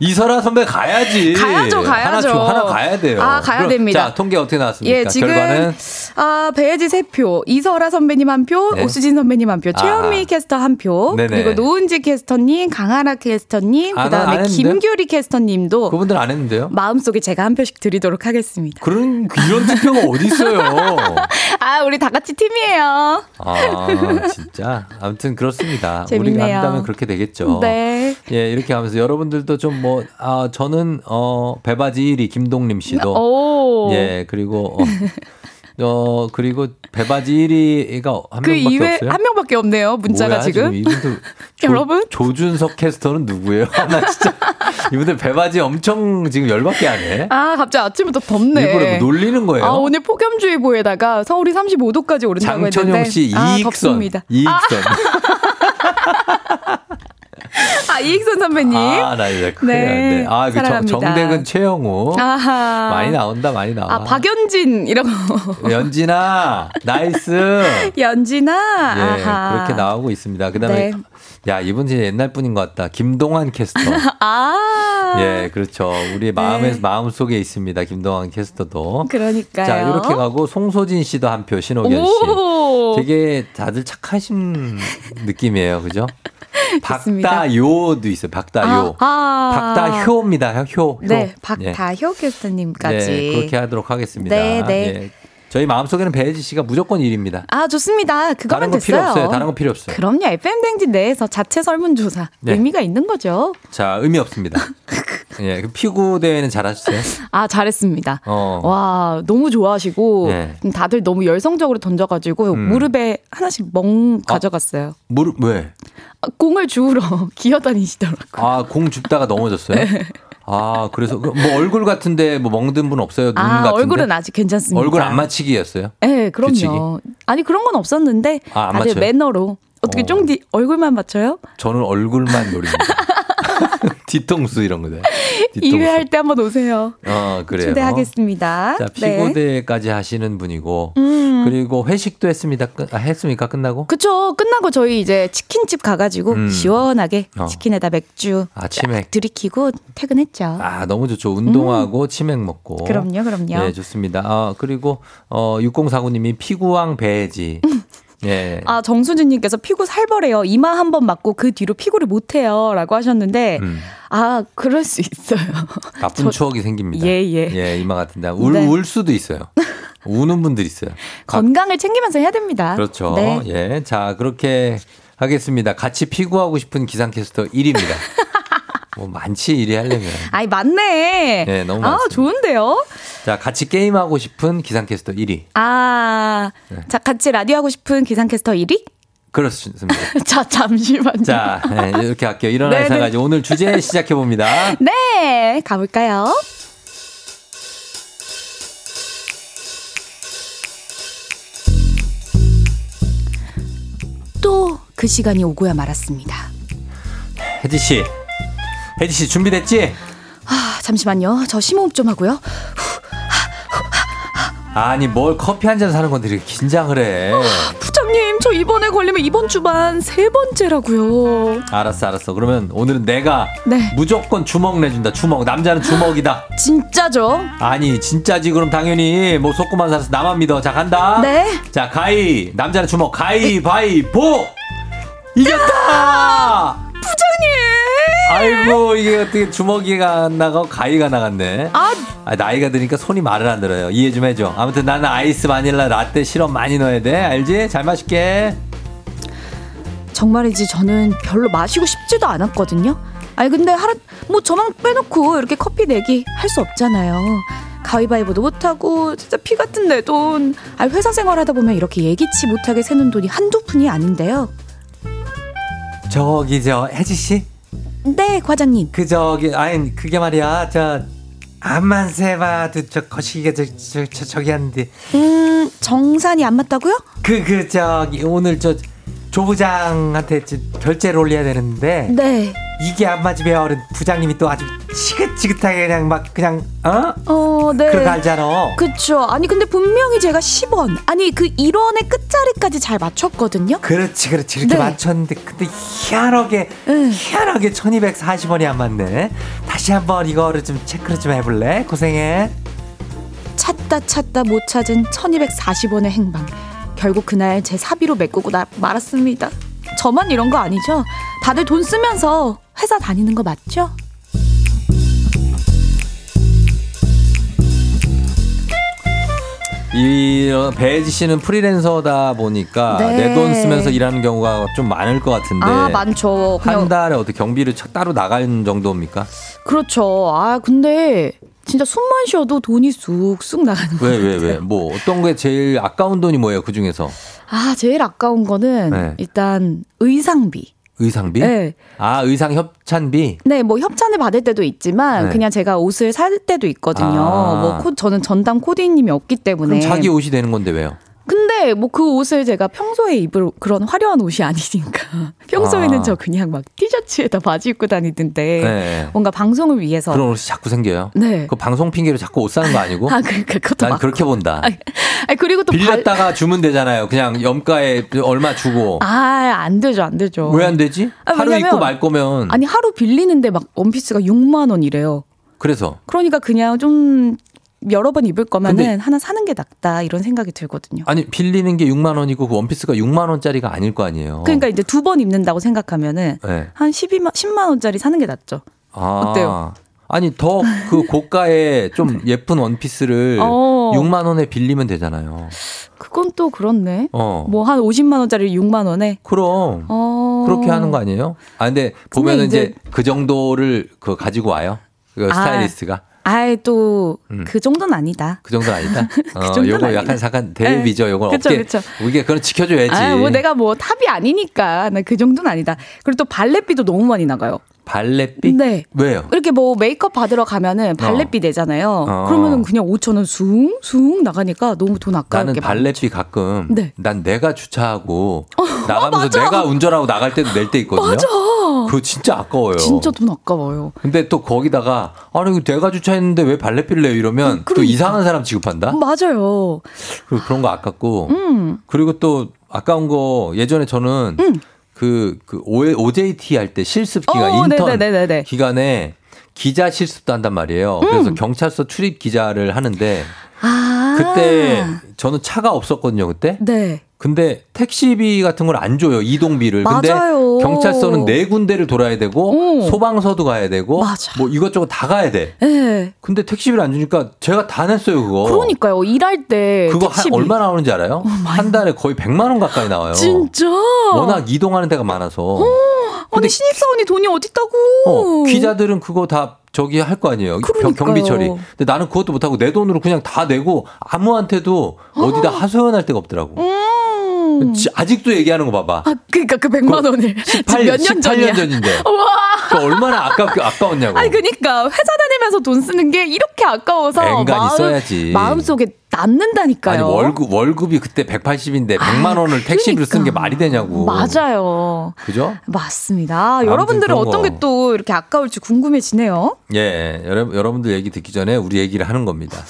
이설아 선배 가야지. 가야죠, 하나, 가야죠. 줘, 하나 가야 돼요. 아, 가야 그럼, 됩니다. 자, 통계 어떻게 나왔습니까? 예, 지금 결과는 아, 배혜지 3표, 이설아 선배님 1표, 네. 오수진 선배님 1표, 아하. 최현미 캐스터 1표, 네네. 그리고 노은지 캐스터님, 강하나 캐스터님, 아, 안 그다음에 했는데요? 김규리 캐스터님도 그분들 안 했는데요? 마음속에 제가 한 표씩 드리도록 하겠습니다. 그런 이런 투표가 어디 있어요? 아, 우리 다 같이 팀이에요. 아, 진짜. 아무튼 그렇습니다. 재밌네요. 우리가 한다면 그렇게 되겠죠. 네. 예, 이렇게 하면서 여러분들도 좀 뭐, 아, 저는, 어, 배바지 1위 김동림 씨도. 오. 예, 그리고, 어, 어, 그리고 배바지 1위가 한 그 명밖에 이외 없어요. 한 명밖에 없네요. 문자가 뭐야, 지금. 이분들 조, 여러분? 조준석 캐스터는 누구예요? 아, 나 진짜 이분들 배바지 엄청 지금 열받게 하네. 아, 갑자기 아침부터 덥네. 일부러 뭐 놀리는 거예요. 아, 오늘 폭염주의보에다가 서울이 35도까지 오른다고 장천용 했는데 씨 아, 이익선. 덥습니다. 이익선. 아, 이익선 선배님. 아, 나 이제 큰일 네, 났네. 아, 그 정. 정대근 최영우. 아하. 많이 나온다, 많이 나와. 아, 박연진 이라고. 연진아, nice. 연진아. 예, 아하. 그렇게 나오고 있습니다. 그 다음에, 네. 야, 이분 진짜 옛날 분인 것 같다. 김동환 캐스터. 아. 예, 그렇죠. 우리 마음에, 마음 속에 있습니다. 김동환 캐스터도. 그러니까요. 자, 이렇게 가고, 송소진 씨도 한 표, 신호견 씨. 오. 되게 다들 착하신 느낌이에요. 그죠? 좋습니다. 박다요도 있어요. 박다요. 아, 아. 박다효입니다. 효. 효. 네, 예. 박다효 캐스터님까지. 네, 그렇게 하도록 하겠습니다. 네, 네. 예. 저희 마음속에는 배혜지 씨가 무조건 1위입니다. 아, 좋습니다. 다른 그거면 거 필요 됐어요. 없어요. 다른 거 필요 없어요. 그럼요. FM 댕진 내에서 자체 설문조사 네. 의미가 있는 거죠. 자, 의미 없습니다. 예, 그 피구 대회는 잘하셨어요? 아, 잘했습니다. 어. 와, 너무 좋아하시고 네. 다들 너무 열성적으로 던져가지고 음. 무릎에 하나씩 멍 가져갔어요. 무릎 왜? 아, 공을 주우러 기어다니시더라고요. 아, 공 줍다가 넘어졌어요? 네. 아, 그래서 그뭐 얼굴 같은데 뭐 멍든 분 없어요? 눈 아, 같은데? 얼굴은 아직 괜찮습니다. 얼굴 안 맞히기였어요? 네, 그럼요. 규칙이? 아니 그런 건 없었는데 아, 안 맞춰요? 매너로 어떻게 어. 쫑디 얼굴만 맞춰요? 저는 얼굴만 노립니다. 뒤통수 이런 거죠. 뒤통수. 2회 할 때 한번 오세요. 어, 그래요. 초대하겠습니다. 자, 네. 피고대까지 하시는 분이고 음. 그리고 회식도 했습니다. 끝, 아, 했습니까? 끝나고? 그쵸. 끝나고 저희 이제 치킨집 가가지고 음. 시원하게 어. 치킨에다 맥주 아, 치맥. 들이키고 퇴근했죠. 아, 너무 좋죠. 운동하고 치맥 먹고. 음. 그럼요, 그럼요. 예, 좋습니다. 아, 그리고 어 6049님이 피구왕 배지. 예. 아, 정수진님께서 피구 살벌해요. 이마 한 번 맞고 그 뒤로 피구를 못 해요. 라고 하셨는데, 음. 아, 그럴 수 있어요. 나쁜 추억이 생깁니다. 예, 예. 예, 이마 같은데 울, 네. 울 수도 있어요. 우는 분들 있어요. 건강을 챙기면서 해야 됩니다. 그렇죠. 네. 예. 자, 그렇게 하겠습니다. 같이 피구하고 싶은 기상캐스터 1위입니다. 뭐 많지 1위 하려면. 아이, 맞네. 네, 너무 아, 많습니다. 좋은데요? 자, 같이 게임 하고 싶은 기상캐스터 1위. 아, 네. 자, 같이 라디오 하고 싶은 기상캐스터 1위? 그렇습니다. 자, 잠시만요. 자, 네, 이렇게 할게요. 일어나 네네. 이상가지 오늘 주제 시작해 봅니다. 네, 가볼까요? 또 그 시간이 오고야 말았습니다. 혜지 씨. 혜지 씨 준비됐지? 아, 잠시만요. 저 심호흡 좀 하고요. 아니, 뭘 커피 한 잔 사는 건데 이렇게 긴장을 해. 부장님, 저 이번에 걸리면 이번 주반 세 번째라고요. 알았어, 알았어. 그러면 오늘은 내가 네. 무조건 주먹 내준다. 주먹. 남자는 주먹이다. 진짜죠? 아니, 진짜지. 그럼 당연히 뭐 속고만 살아서 나만 믿어. 자, 간다. 네. 자, 가위. 남자는 주먹. 가위, 바위, 보! 이겼다! 부장님! 아이고, 이게 어떻게 주먹이가 안 나가고 가위가 나갔네. 아, 아, 나이가 드니까 손이 말을 안 들어요. 이해 좀 해줘. 아무튼 나는 아이스 바닐라 라떼 시럽 많이 넣어야 돼. 알지? 잘 마실게. 정말이지 저는 별로 마시고 싶지도 않았거든요. 아니 근데 하루 뭐 저만 빼놓고 이렇게 커피 내기 할 수 없잖아요. 가위바위보도 못하고 진짜 피 같은 내 돈. 아 회사 생활하다 보면 이렇게 예기치 못하게 새는 돈이 한두 푼이 아닌데요. 저기 저 혜지 씨, 네 과장님. 그 저기 아니 그게 말이야 저 암만 세봐도 저 거시기가 저, 저, 저 저기 하는데 음 정산이 안 맞다고요? 그 그 저기 오늘 저 조부장한테 저 결제를 올려야 되는데 네. 이게 안 맞으면 부장님이 또 아주 지긋지긋하게 그냥 막 그냥 어? 어, 네. 그렇게 알잖아. 그쵸. 아니, 근데 분명히 제가 10원. 아니, 그 1원의 끝자리까지 잘 맞췄거든요. 그렇지 그렇지 이렇게 네. 맞췄는데 근데 희한하게 희한하게 1240원이 안 맞네. 다시 한번 이거를 좀 체크를 좀 해볼래? 고생해. 찾다 찾다 못 찾은 1240원의 행방. 결국 그날 제 사비로 메꾸고 나 말았습니다. 저만 이런 거 아니죠? 다들 돈 쓰면서 회사 다니는 거 맞죠? 이 어, 배지 씨는 프리랜서다 보니까 네. 내돈 쓰면서 일하는 경우가 좀 많을 것 같은데 아, 많죠. 그냥 한 달에 어떻게 경비를 차- 따로 나가는 정도입니까? 그렇죠. 아, 근데 진짜 숨만 쉬어도 돈이 쑥쑥 나가는 거. 왜왜 왜? 뭐 어떤 게 제일 아까운 돈이 뭐예요? 그 중에서 아, 제일 아까운 거는 네. 일단 의상비. 의상비? 네. 아 의상 협찬비? 네, 뭐 협찬을 받을 때도 있지만 네. 그냥 제가 옷을 살 때도 있거든요. 아. 뭐 코, 저는 전담 코디님이 없기 때문에. 그럼 자기 옷이 되는 건데 왜요? 근데 뭐 그 옷을 제가 평소에 입을 그런 화려한 옷이 아니니까. 평소에는 아. 저 그냥 막 티셔츠에다 바지 입고 다니던데 네. 뭔가 방송을 위해서 그런 옷이 자꾸 생겨요. 네. 그 방송 핑계로 자꾸 옷 사는 거 아니고? 아, 그러니까 그것도 난막 그렇게 본다. 아니, 그리고 또 발... 빌렸다가 주면 되잖아요. 그냥 염가에 얼마 주고. 아, 안 되죠. 안 되죠. 왜 안 되지? 아, 하루 왜냐면- 입고 말 거면. 아니, 하루 빌리는데 막 원피스가 6만 원이래요. 그래서 그러니까 그냥 좀 여러 번 입을 거면은 하나 사는 게 낫다 이런 생각이 들거든요. 아니 빌리는 게 6만 원이고 그 원피스가 6만 원짜리가 아닐 거 아니에요. 그러니까 이제 두 번 입는다고 생각하면은 네. 한 12만 10만 원짜리 사는 게 낫죠. 아. 어때요? 아니 더 그 고가의 좀 예쁜 원피스를 어. 6만 원에 빌리면 되잖아요. 그건 또 그렇네. 어. 뭐한 50만 원짜리 6만 원에. 그럼 어. 그렇게 하는 거 아니에요? 아 근데 보면은 이제- 이제 그 정도를 그 가지고 와요. 그 아. 스타일리스트가 아 이또그 음. 정도는 아니다. 그 정도 아니다. 어, 정도는 요거 아니다. 약간 잠깐 대비죠. 요거 그쵸, 어떻게 그쵸. 이게 그건 지켜줘야지. 아, 뭐 내가 뭐 탑이 아니니까 나 그 정도는 아니다. 그리고 또 발렛비도 너무 많이 나가요. 발렛비? 네. 왜요? 이렇게 뭐 메이크업 받으러 가면은 발렛비 내잖아요. 어. 그러면은 그냥 5천 원 슝 슝 나가니까 너무 돈 아까울 나는 게 발렛비 가끔 네. 난 내가 주차하고 나가면서 내가 운전하고 나갈 때도 낼 때 있거든요. 맞아. 그거 진짜 아까워요. 진짜 돈 아까워요. 근데 또 거기다가 아니 내가 주차했는데 왜 발렛비를 내요 이러면 또 그러니까. 이상한 사람 취급한다. 맞아요. 그리고 그런 거 아깝고 음. 그리고 또 아까운 거 예전에 저는 그, 그 OJT 할 때 실습 기간 어, 인턴 네네네네네. 기간에 기자 실습도 한단 말이에요. 그래서 경찰서 출입 기자를 하는데 아. 그때 저는 차가 없었거든요, 그때. 네. 근데 택시비 같은 걸 안 줘요. 이동비를. 근데 맞아요. 경찰서는 네 군데를 돌아야 되고 오. 소방서도 가야 되고 맞아. 뭐 이것저것 다 가야 돼. 네. 근데 택시비를 안 주니까 제가 다 냈어요, 그거. 그러니까요. 일할 때 그거 택시비. 한 얼마 나오는지 알아요? 한 달에 거의 100만 원 가까이 나와요. 진짜? 워낙 이동하는 데가 많아서. 아니 신입사원이 돈이 어딨다고? 어, 기자들은 그거 다 저기 할 거 아니에요. 경, 그러니까요. 경비 처리. 근데 나는 그것도 못하고 내 돈으로 그냥 다 내고 아무한테도 어디다 하소연할 데가 없더라고. 음. 지- 아직도 얘기하는 거 봐봐. 아, 그러니까 그 100만 원을 18, 몇년 전이야. 18년 전인데. 와. 그 얼마나 아깝, 아까웠냐고. 아니 그러니까 회사 다니면서 돈 쓰는 게 이렇게 아까워서 앵간히 써야지. 마음속에 남는다니까요. 아니 월급 월급이 그때 180인데 100만 원을 택시비로 쓰는 게 말이 되냐고. 맞아요. 그죠? 맞습니다. 여러분들은 어떤 거. 게또 이렇게 아까울지 궁금해지네요. 예, 여러분 여러분들 얘기 듣기 전에 우리 얘기를 하는 겁니다.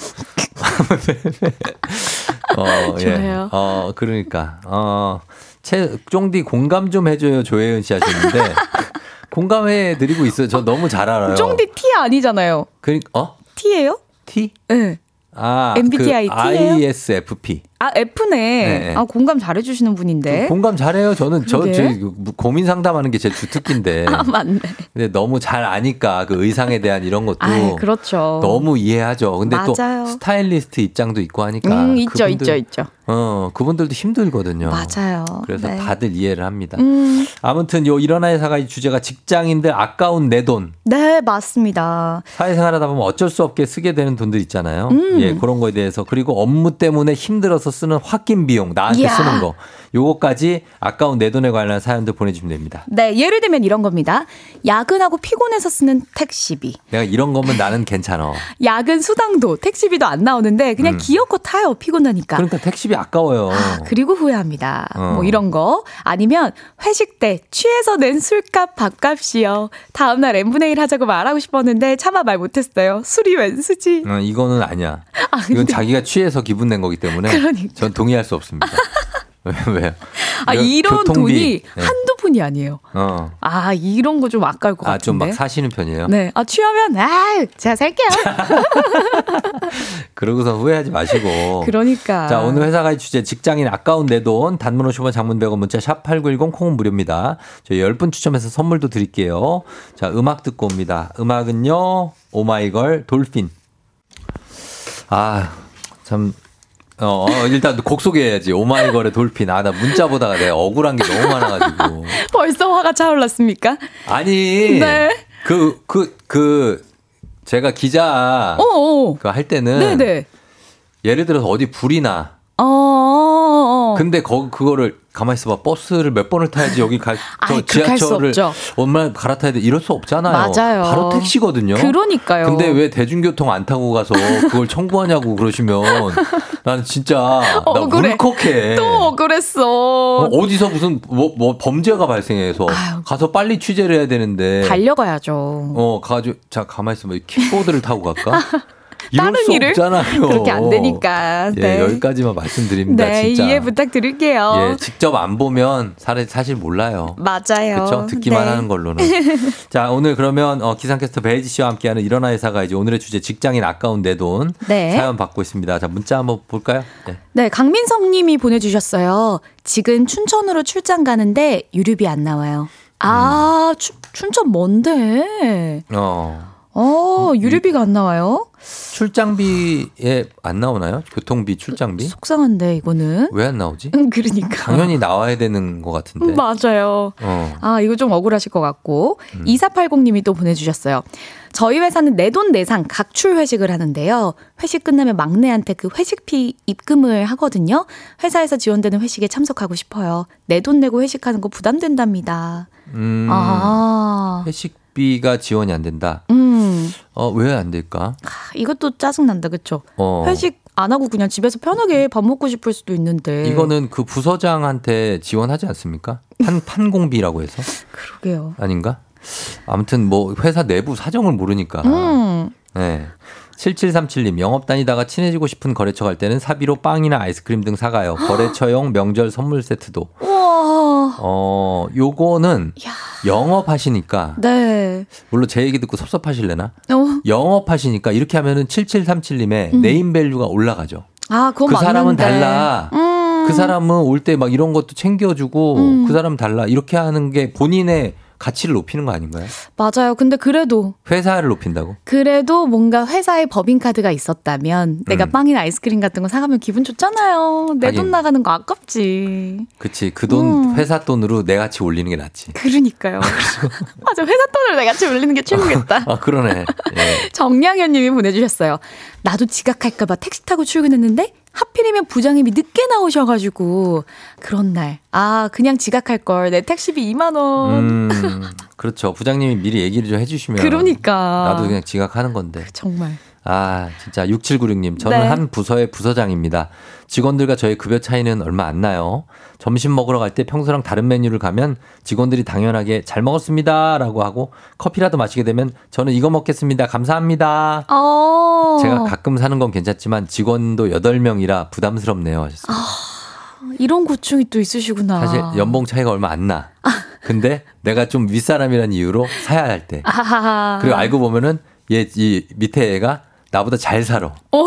어, 예. 좋아요. 어, 그러니까 어, 채 쫑디 공감 좀 해줘요 조혜은 씨 하셨는데 공감해 드리고 있어요. 저 너무 잘 알아요. 쫑디 T 아니잖아요. 그, 어? T예요? T? 네. 아, MBTI 그 T예요? ISFP. 아 F네. 네. 아 공감 잘해주시는 분인데. 공감 잘해요. 저는 저. 저 고민 상담하는 게 제 주특기인데. 아 맞네. 근데 너무 잘 아니까 그 의상에 대한 이런 것도 아 그렇죠. 너무 이해하죠. 근데 또 맞아요. 스타일리스트 입장도 있고 하니까 음 있죠 그분들- 있죠 있죠. 어, 그분들도 힘들거든요. 맞아요. 그래서 네. 다들 이해를 합니다. 음. 아무튼 요 일어나 회사가 이 주제가 직장인들 아까운 내 돈. 네 맞습니다. 사회생활 하다 보면 어쩔 수 없게 쓰게 되는 돈들 있잖아요. 음. 예, 그런 거에 대해서 그리고 업무 때문에 힘들어서 들어서 쓰는 홧김 비용, 나한테 이야. 쓰는 거. 요거까지 아까운 내 돈에 관련한 사연들 보내주시면 됩니다. 네, 예를 들면 이런 겁니다. 야근하고 피곤해서 쓰는 택시비. 내가 이런 거면 나는 괜찮아. 야근 수당도 택시비도 안 나오는데 그냥 음. 기어코 타요. 피곤하니까. 그러니까 택시비 아까워요. 그리고 후회합니다. 어. 뭐 이런 거. 아니면 회식 때 취해서 낸 술값 밥값이요. 다음 날 n분의 1 하자고 말하고 싶었는데 차마 말 못했어요. 술이 웬수지. 어, 이거는 아니야. 아, 이건 자기가 취해서 기분 낸 거기 때문에 그러니까. 전 동의할 수 없습니다. 왜, 왜요? 아, 이런 교통비. 돈이 네. 한두 푼이 아니에요. 어. 아, 이런 거 좀 아까울 것 아, 좀 같은데. 막 사시는 편이에요? 네. 아, 취하면, 아, 제가 살게요. 그러고서 후회하지 마시고. 그러니까. 자, 오늘 회사 가입 주제 직장인 아까운 내 돈 단문 50원 장문 100원 문자 샵 8910 콩은 무료입니다. 저희 10분 추첨해서 선물도 드릴게요. 자, 음악 듣고 옵니다. 음악은요. 오마이걸 돌핀. 아, 참 어, 어, 일단 곡 소개해야지. 오마이걸의 돌핀. 아, 나 문자 보다가 내가 억울한 게 너무 많아가지고. 벌써 화가 차올랐습니까? 아니. 네. 그, 그, 그, 제가 기자. 어어. 그할 때는. 네네. 예를 들어서 어디 불이 나. 어, 어, 어. 근데 거, 그거를 가만히 있어봐. 버스를 몇 번을 타야지 여기 갈, 저 지하철을. 얼마나 갈아타야 돼. 이럴 수 없잖아요. 맞아요. 바로 택시거든요. 그러니까요. 근데 왜 대중교통 안 타고 가서 그걸 청구하냐고 그러시면 나는 진짜 나 억울해. 울컥해. 또 억울했어. 어, 어디서 무슨 뭐, 뭐 범죄가 발생해서 가서 빨리 취재를 해야 되는데 달려가야죠. 어 가지고 자 가만히 있어봐 킥보드를 타고 갈까? 다른 수 일을 없잖아요. 그렇게 안 되니까. 예, 네. 여기까지만 말씀드립니다. 네, 진짜. 이해 부탁드릴게요. 예, 직접 안 보면 사실, 사실 몰라요. 맞아요. 그렇죠. 듣기만 네. 하는 걸로는. 자, 오늘 그러면 어, 기상캐스터 배혜지 씨와 함께하는 일어나 회사가 이제 오늘의 주제 직장인 아까운 내돈 네. 사연 받고 있습니다. 자, 문자 한번 볼까요? 네. 네, 강민성 님이 보내 주셨어요. 지금 춘천으로 출장 가는데 유류비 안 나와요. 아, 음. 추- 춘천 뭔데? 어. 어, 유류비가 안 나와요? 출장비에 안 나오나요? 교통비, 출장비? 속상한데, 이거는. 왜 안 나오지? 음, 그러니까. 당연히 나와야 되는 것 같은데. 음, 맞아요. 어. 아, 이거 좀 억울하실 것 같고. 음. 2480님이 또 보내주셨어요. 저희 회사는 내돈 내상 각출 회식을 하는데요. 회식 끝나면 막내한테 그 회식비 입금을 하거든요. 회사에서 지원되는 회식에 참석하고 싶어요. 내 돈 내고 회식하는 거 부담된답니다. 음, 아, 회식 비가 지원이 안 된다. 음, 어, 왜 안 될까? 이것도 짜증난다, 그쵸? 어. 회식 안 하고 그냥 집에서 편하게 밥 먹고 싶을 수도 있는데. 이거는 그 부서장한테 지원하지 않습니까? 판, 판공비라고 해서? 그러게요. 아닌가? 아무튼 뭐 회사 내부 사정을 모르니까. 음, 네. 7737님, 영업 다니다가 친해지고 싶은 거래처 갈 때는 사비로 빵이나 아이스크림 등 사가요. 거래처용 명절 선물 세트도. 어, 요거는 영업하시니까, 네. 물론 제 얘기 듣고 섭섭하실래나? 어. 영업하시니까 이렇게 하면은 7737님의 음. 네임밸류가 올라가죠. 아, 그건 그 맞는데. 사람은 달라. 음. 그 사람은 올 때 막 이런 것도 챙겨주고 음. 그 사람은 달라. 이렇게 하는 게 본인의 가치를 높이는 거 아닌가요? 맞아요. 근데 그래도 회사를 높인다고? 그래도 뭔가 회사에 법인카드가 있었다면 내가 음. 빵이나 아이스크림 같은 거 사가면 기분 좋잖아요. 내 돈. 나가는 거 아깝지. 그치. 그 돈, 음. 회사 돈으로 내 가치 올리는 게 낫지. 그러니까요. 맞아. 회사 돈을 내가 같이 올리는 게 최고겠다. 아, 그러네. 예. 정량현 님이 보내주셨어요. 나도 지각할까봐 택시 타고 출근했는데 하필이면 부장님이 늦게 나오셔가지고 그런 날. 아, 그냥 지각할 걸. 내 택시비 2만 원. 음, 그렇죠. 부장님이 미리 얘기를 좀 해주시면. 그러니까. 나도 그냥 지각하는 건데. 정말. 아, 진짜 6796님. 저는 네. 한 부서의 부서장입니다. 직원들과 저의 급여 차이는 얼마 안 나요. 점심 먹으러 갈 때 평소랑 다른 메뉴를 가면 직원들이 당연하게 잘 먹었습니다. 라고 하고 커피라도 마시게 되면 저는 이거 먹겠습니다. 감사합니다. 어. 제가 가끔 사는 건 괜찮지만 직원도 8명이라 부담스럽네요. 하셨어요. 이런 고충이 또 있으시구나. 사실 연봉 차이가 얼마 안 나. 근데 내가 좀 윗사람이라는 이유로 사야 할 때. 그리고 알고 보면은 얘, 이 밑에 애가 나보다 잘 살아. 어.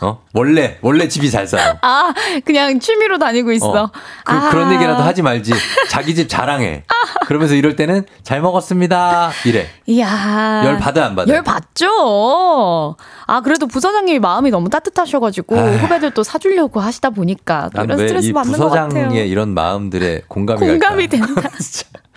어? 원래, 원래 집이 잘 살아. 아, 그냥 취미로 다니고 있어. 어. 그, 아. 그런 얘기라도 하지 말지. 자기 집 자랑해. 그러면서 이럴 때는 잘 먹었습니다. 이래. 이야. 열 받아, 안 받아? 열 받죠. 아, 그래도 부서장님이 마음이 너무 따뜻하셔가지고 아휴. 후배들 또 사주려고 하시다 보니까 또난 이런 왜 스트레스 이 받는 것 같아요. 부서장의 이런 마음들에 공감이 공감이? 된다.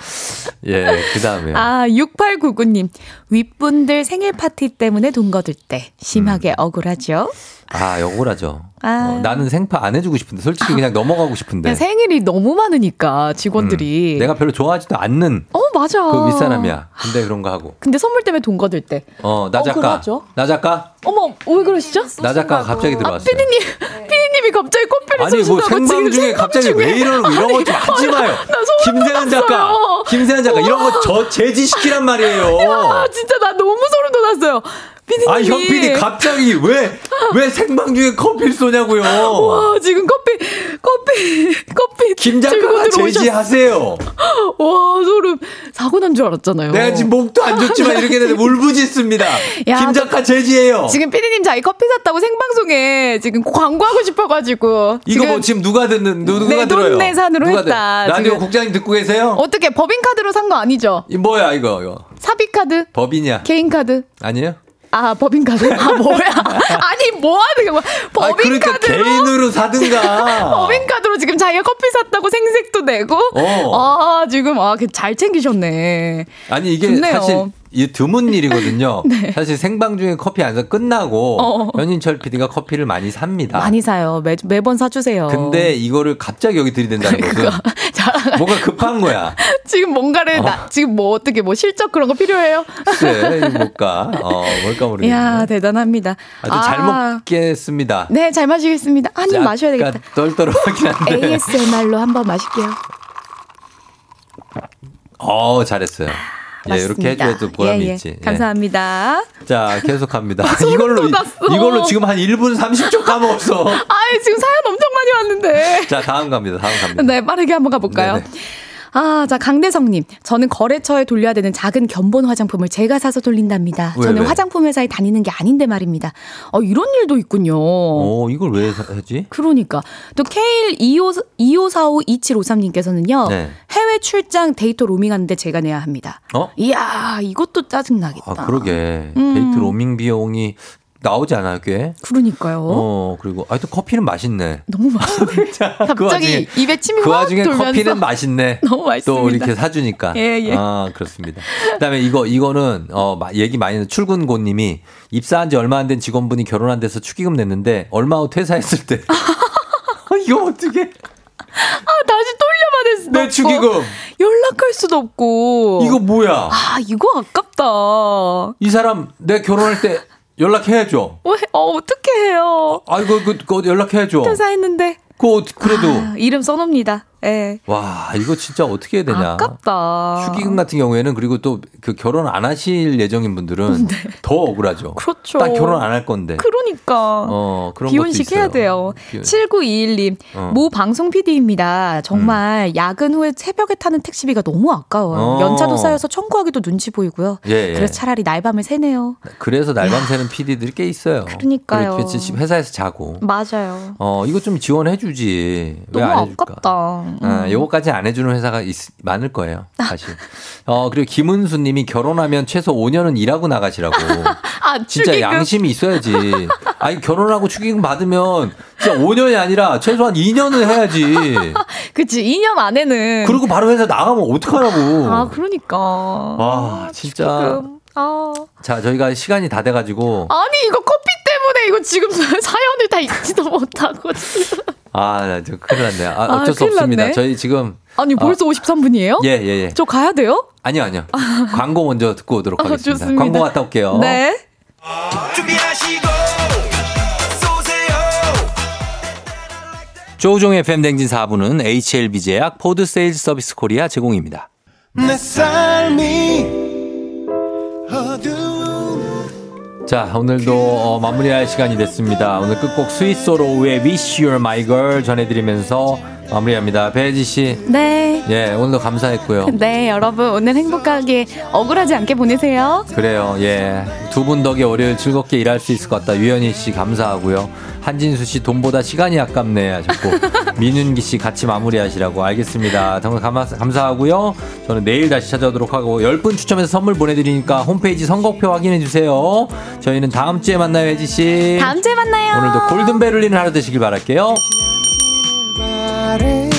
예, 그 다음에요. 아, 6899님. 윗분들 생일 파티 때문에 돈 거둘 때 심하게 음. 억울하죠? 아, 억울하죠. 아. 어, 나는 생파 안 해주고 싶은데, 솔직히 그냥 넘어가고 싶은데. 생일이 너무 많으니까 직원들이. 음, 내가 별로 좋아하지도 않는 어 맞아. 그 윗사람이야. 근데 그런 거 하고. 근데 선물 때문에 돈 거둘 때. 어, 나 작가. 나 작가? 어머 왜 그러시죠? 나 작가가 갑자기 들어왔어요. 피디님, 피디님이 갑자기 커피를 아니 뭐 쏘신다고 생방 중에 갑자기 왜 이러는 이런 거좀 하지 마요. 김세현 작가, 김세현 작가 이런 거 저 제지시키란 말이에요. 아 진짜 나 너무 소름 돋았어요. 아, 현 PD 갑자기 왜, 왜 생방 중에 커피를 쏘냐고요. 와 지금 커피 커피 커피 김 들고 작가가 들어오셨어. 제지하세요. 와 소름 사고 난 줄 알았잖아요. 내가 지금 목도 안 좋지만 이렇게 되는데 울부짖습니다. 야, 김 작가 제지해요. 지금 피디님 자기 커피 샀다고 생방송에 지금 광고하고 싶어가지고 이거 뭐 지금 누가 듣는, 누- 누가 들어요? 내돈내 산으로 누가 했다. 들- 라디오 지금. 국장님 듣고 계세요? 어떻게 법인 카드로 산 거 아니죠? 이 뭐야, 이거, 이거. 사비 카드, 법이냐? 개인 카드. 아니에요? 아 법인 카드? 아 뭐야? 아니 뭐 하는 거야? 법인 아, 그러니까 개인으로 사든가. 법인 카드로 지금 자기가 커피 샀다고 생색도 내고. 어. 아 지금 아 잘 챙기셨네. 아니 이게 좋네요. 사실 이 드문 일이거든요. 네. 사실 생방 중에 커피 안 사 끝나고 어. 현인철 PD가 커피를 많이 삽니다. 많이 사요. 매 매번 사주세요. 근데 이거를 갑자기 여기 들이댄다는 것은 뭔가 급한 거야. 지금 뭔가를 나, 지금 뭐 어떻게 뭐 실적 그런 거 필요해요? 글쎄, 뭘까? 어, 뭘까 모르겠네. 이야 대단합니다. 아주 잘 먹겠습니다. 네, 잘 마시겠습니다. 한 입 마셔야 되겠다. 떨떠름하긴 한데. ASMR로 한번 마실게요. 어, 잘했어요. 예, 이렇게. 해줘도 보람이 예, 예. 있지. 예. 감사합니다. 자, 계속합니다. 이걸로. 이걸로 지금 한 1분 30초 까먹었어. 아이, 지금 사연 엄청 많이 왔는데. 자, 다음 갑니다. 다음 갑니다. 네, 빠르게 한번 가볼까요? 네네. 아, 자, 강대성님. 저는 거래처에 돌려야 되는 작은 견본 화장품을 제가 사서 돌린답니다. 왜, 저는 왜? 화장품 회사에 다니는 게 아닌데 말입니다. 어, 이런 일도 있군요. 어, 이걸 왜 하지? 그러니까. 또 K25452753님께서는요. 네. 해외 출장 데이터 로밍하는데 제가 내야 합니다. 어? 이야, 이것도 짜증나겠다. 아, 그러게. 음. 데이트 로밍 비용이 나오지 않아요, 꽤? 그러니까요. 어, 그리고, 아, 또 커피는 맛있네. 너무 맛있네. 그 갑자기 입에 침이 그확 와중에 돌면서. 커피는 맛있네. 너무 맛있습니다. 또 이렇게 사주니까. 예, 예. 아, 그렇습니다. 그 다음에 이거, 이거는, 어, 마- 얘기 많이 했는 출근고 님이 입사한 지 얼마 안 된 직원분이 결혼한 데서 축의금 냈는데 얼마 후 퇴사했을 때. 이거 어떻게. 아, 다시 돌려받을 수도 내. 축의금. 연락할 수도 없고. 이거 뭐야? 아, 이거 아깝다. 이 사람 내 결혼할 때 연락해야죠. 왜, 어, 어떻게 해요? 아이고, 그, 그 연락해야죠. 퇴사했는데. 그, 그래도. 아, 이름 써놓습니다. 예. 와, 이거 진짜 어떻게 해야 되냐. 아깝다. 축의금 같은 경우에는 그리고 또 그 결혼 안 하실 예정인 분들은 더 억울하죠. 네. 그렇죠. 딱 결혼 안 할 건데. 그러니까. 어, 그런 비혼식 해야. 돼요. 비혼- 7921님, 어. 모 방송 PD입니다. 정말 야근 후에 새벽에 타는 택시비가 너무 아까워요. 어. 연차도 쌓여서 청구하기도 눈치 보이고요. 예, 예. 그래서 차라리 날밤을 새네요. 그래서 날밤 새는 PD들이 꽤 있어요. 그러니까요. 회사에서 자고. 맞아요. 어, 이거 좀 지원해 주지. 왜 너무? 아깝다. 음. 아, 요거까지 안 해주는 회사가 있, 많을 거예요. 사실. 어, 그리고 김은수 님이 결혼하면 최소 5년은 일하고 나가시라고. 아, 진짜 축의금. 양심이 있어야지. 아니, 결혼하고 축의금 받으면 진짜 5년이 아니라 최소한 2년은 해야지. 그치, 2년 안에는. 그리고 바로 회사 나가면 어떡하라고. 아, 그러니까. 와, 진짜. 축의금. 아. 자, 저희가 시간이 다 돼가지고. 아니, 이거 커피 때문에 이거 지금 사연을 다 읽지도 못하고. 아, 나 지금 큰일 났네. 아, 아, 어쩔 수 큰일 없습니다. 났네. 저희 지금. 아니, 벌써 53분이에요? 예, 예, 예. 저 가야 돼요? 아니요, 아니요. 광고 먼저 듣고 오도록 아, 하겠습니다. 좋습니다. 광고 갔다 올게요. 네. 준비하시고 조우종의 FM댕진 4부는 HLB제약 포드 세일즈 서비스 코리아 제공입니다. 내 삶이 자, 오늘도 어, 마무리할 시간이 됐습니다. 오늘 끝곡 스윗소로우의 Wish You're My Girl 전해드리면서 마무리합니다. 배지 씨, 네. 예, 오늘도 감사했고요. 네, 여러분 오늘 행복하게 억울하지 않게 보내세요. 그래요, 예. 두 분 덕에 월요일 즐겁게 일할 수 있을 것 같다. 유현희 씨 감사하고요. 한진수 씨 돈보다 시간이 아깝네 하셨고 민윤기 씨 같이 마무리하시라고 알겠습니다. 정말 감사, 감사하고요. 저는 내일 다시 찾아오도록 하고 10분 추첨해서 선물 보내드리니까 홈페이지 선곡표 확인해 주세요. 저희는 다음 주에 만나요, 혜지 씨. 다음 주에 만나요. 오늘도 골든벨 울리는 하루 되시길 바랄게요. 바래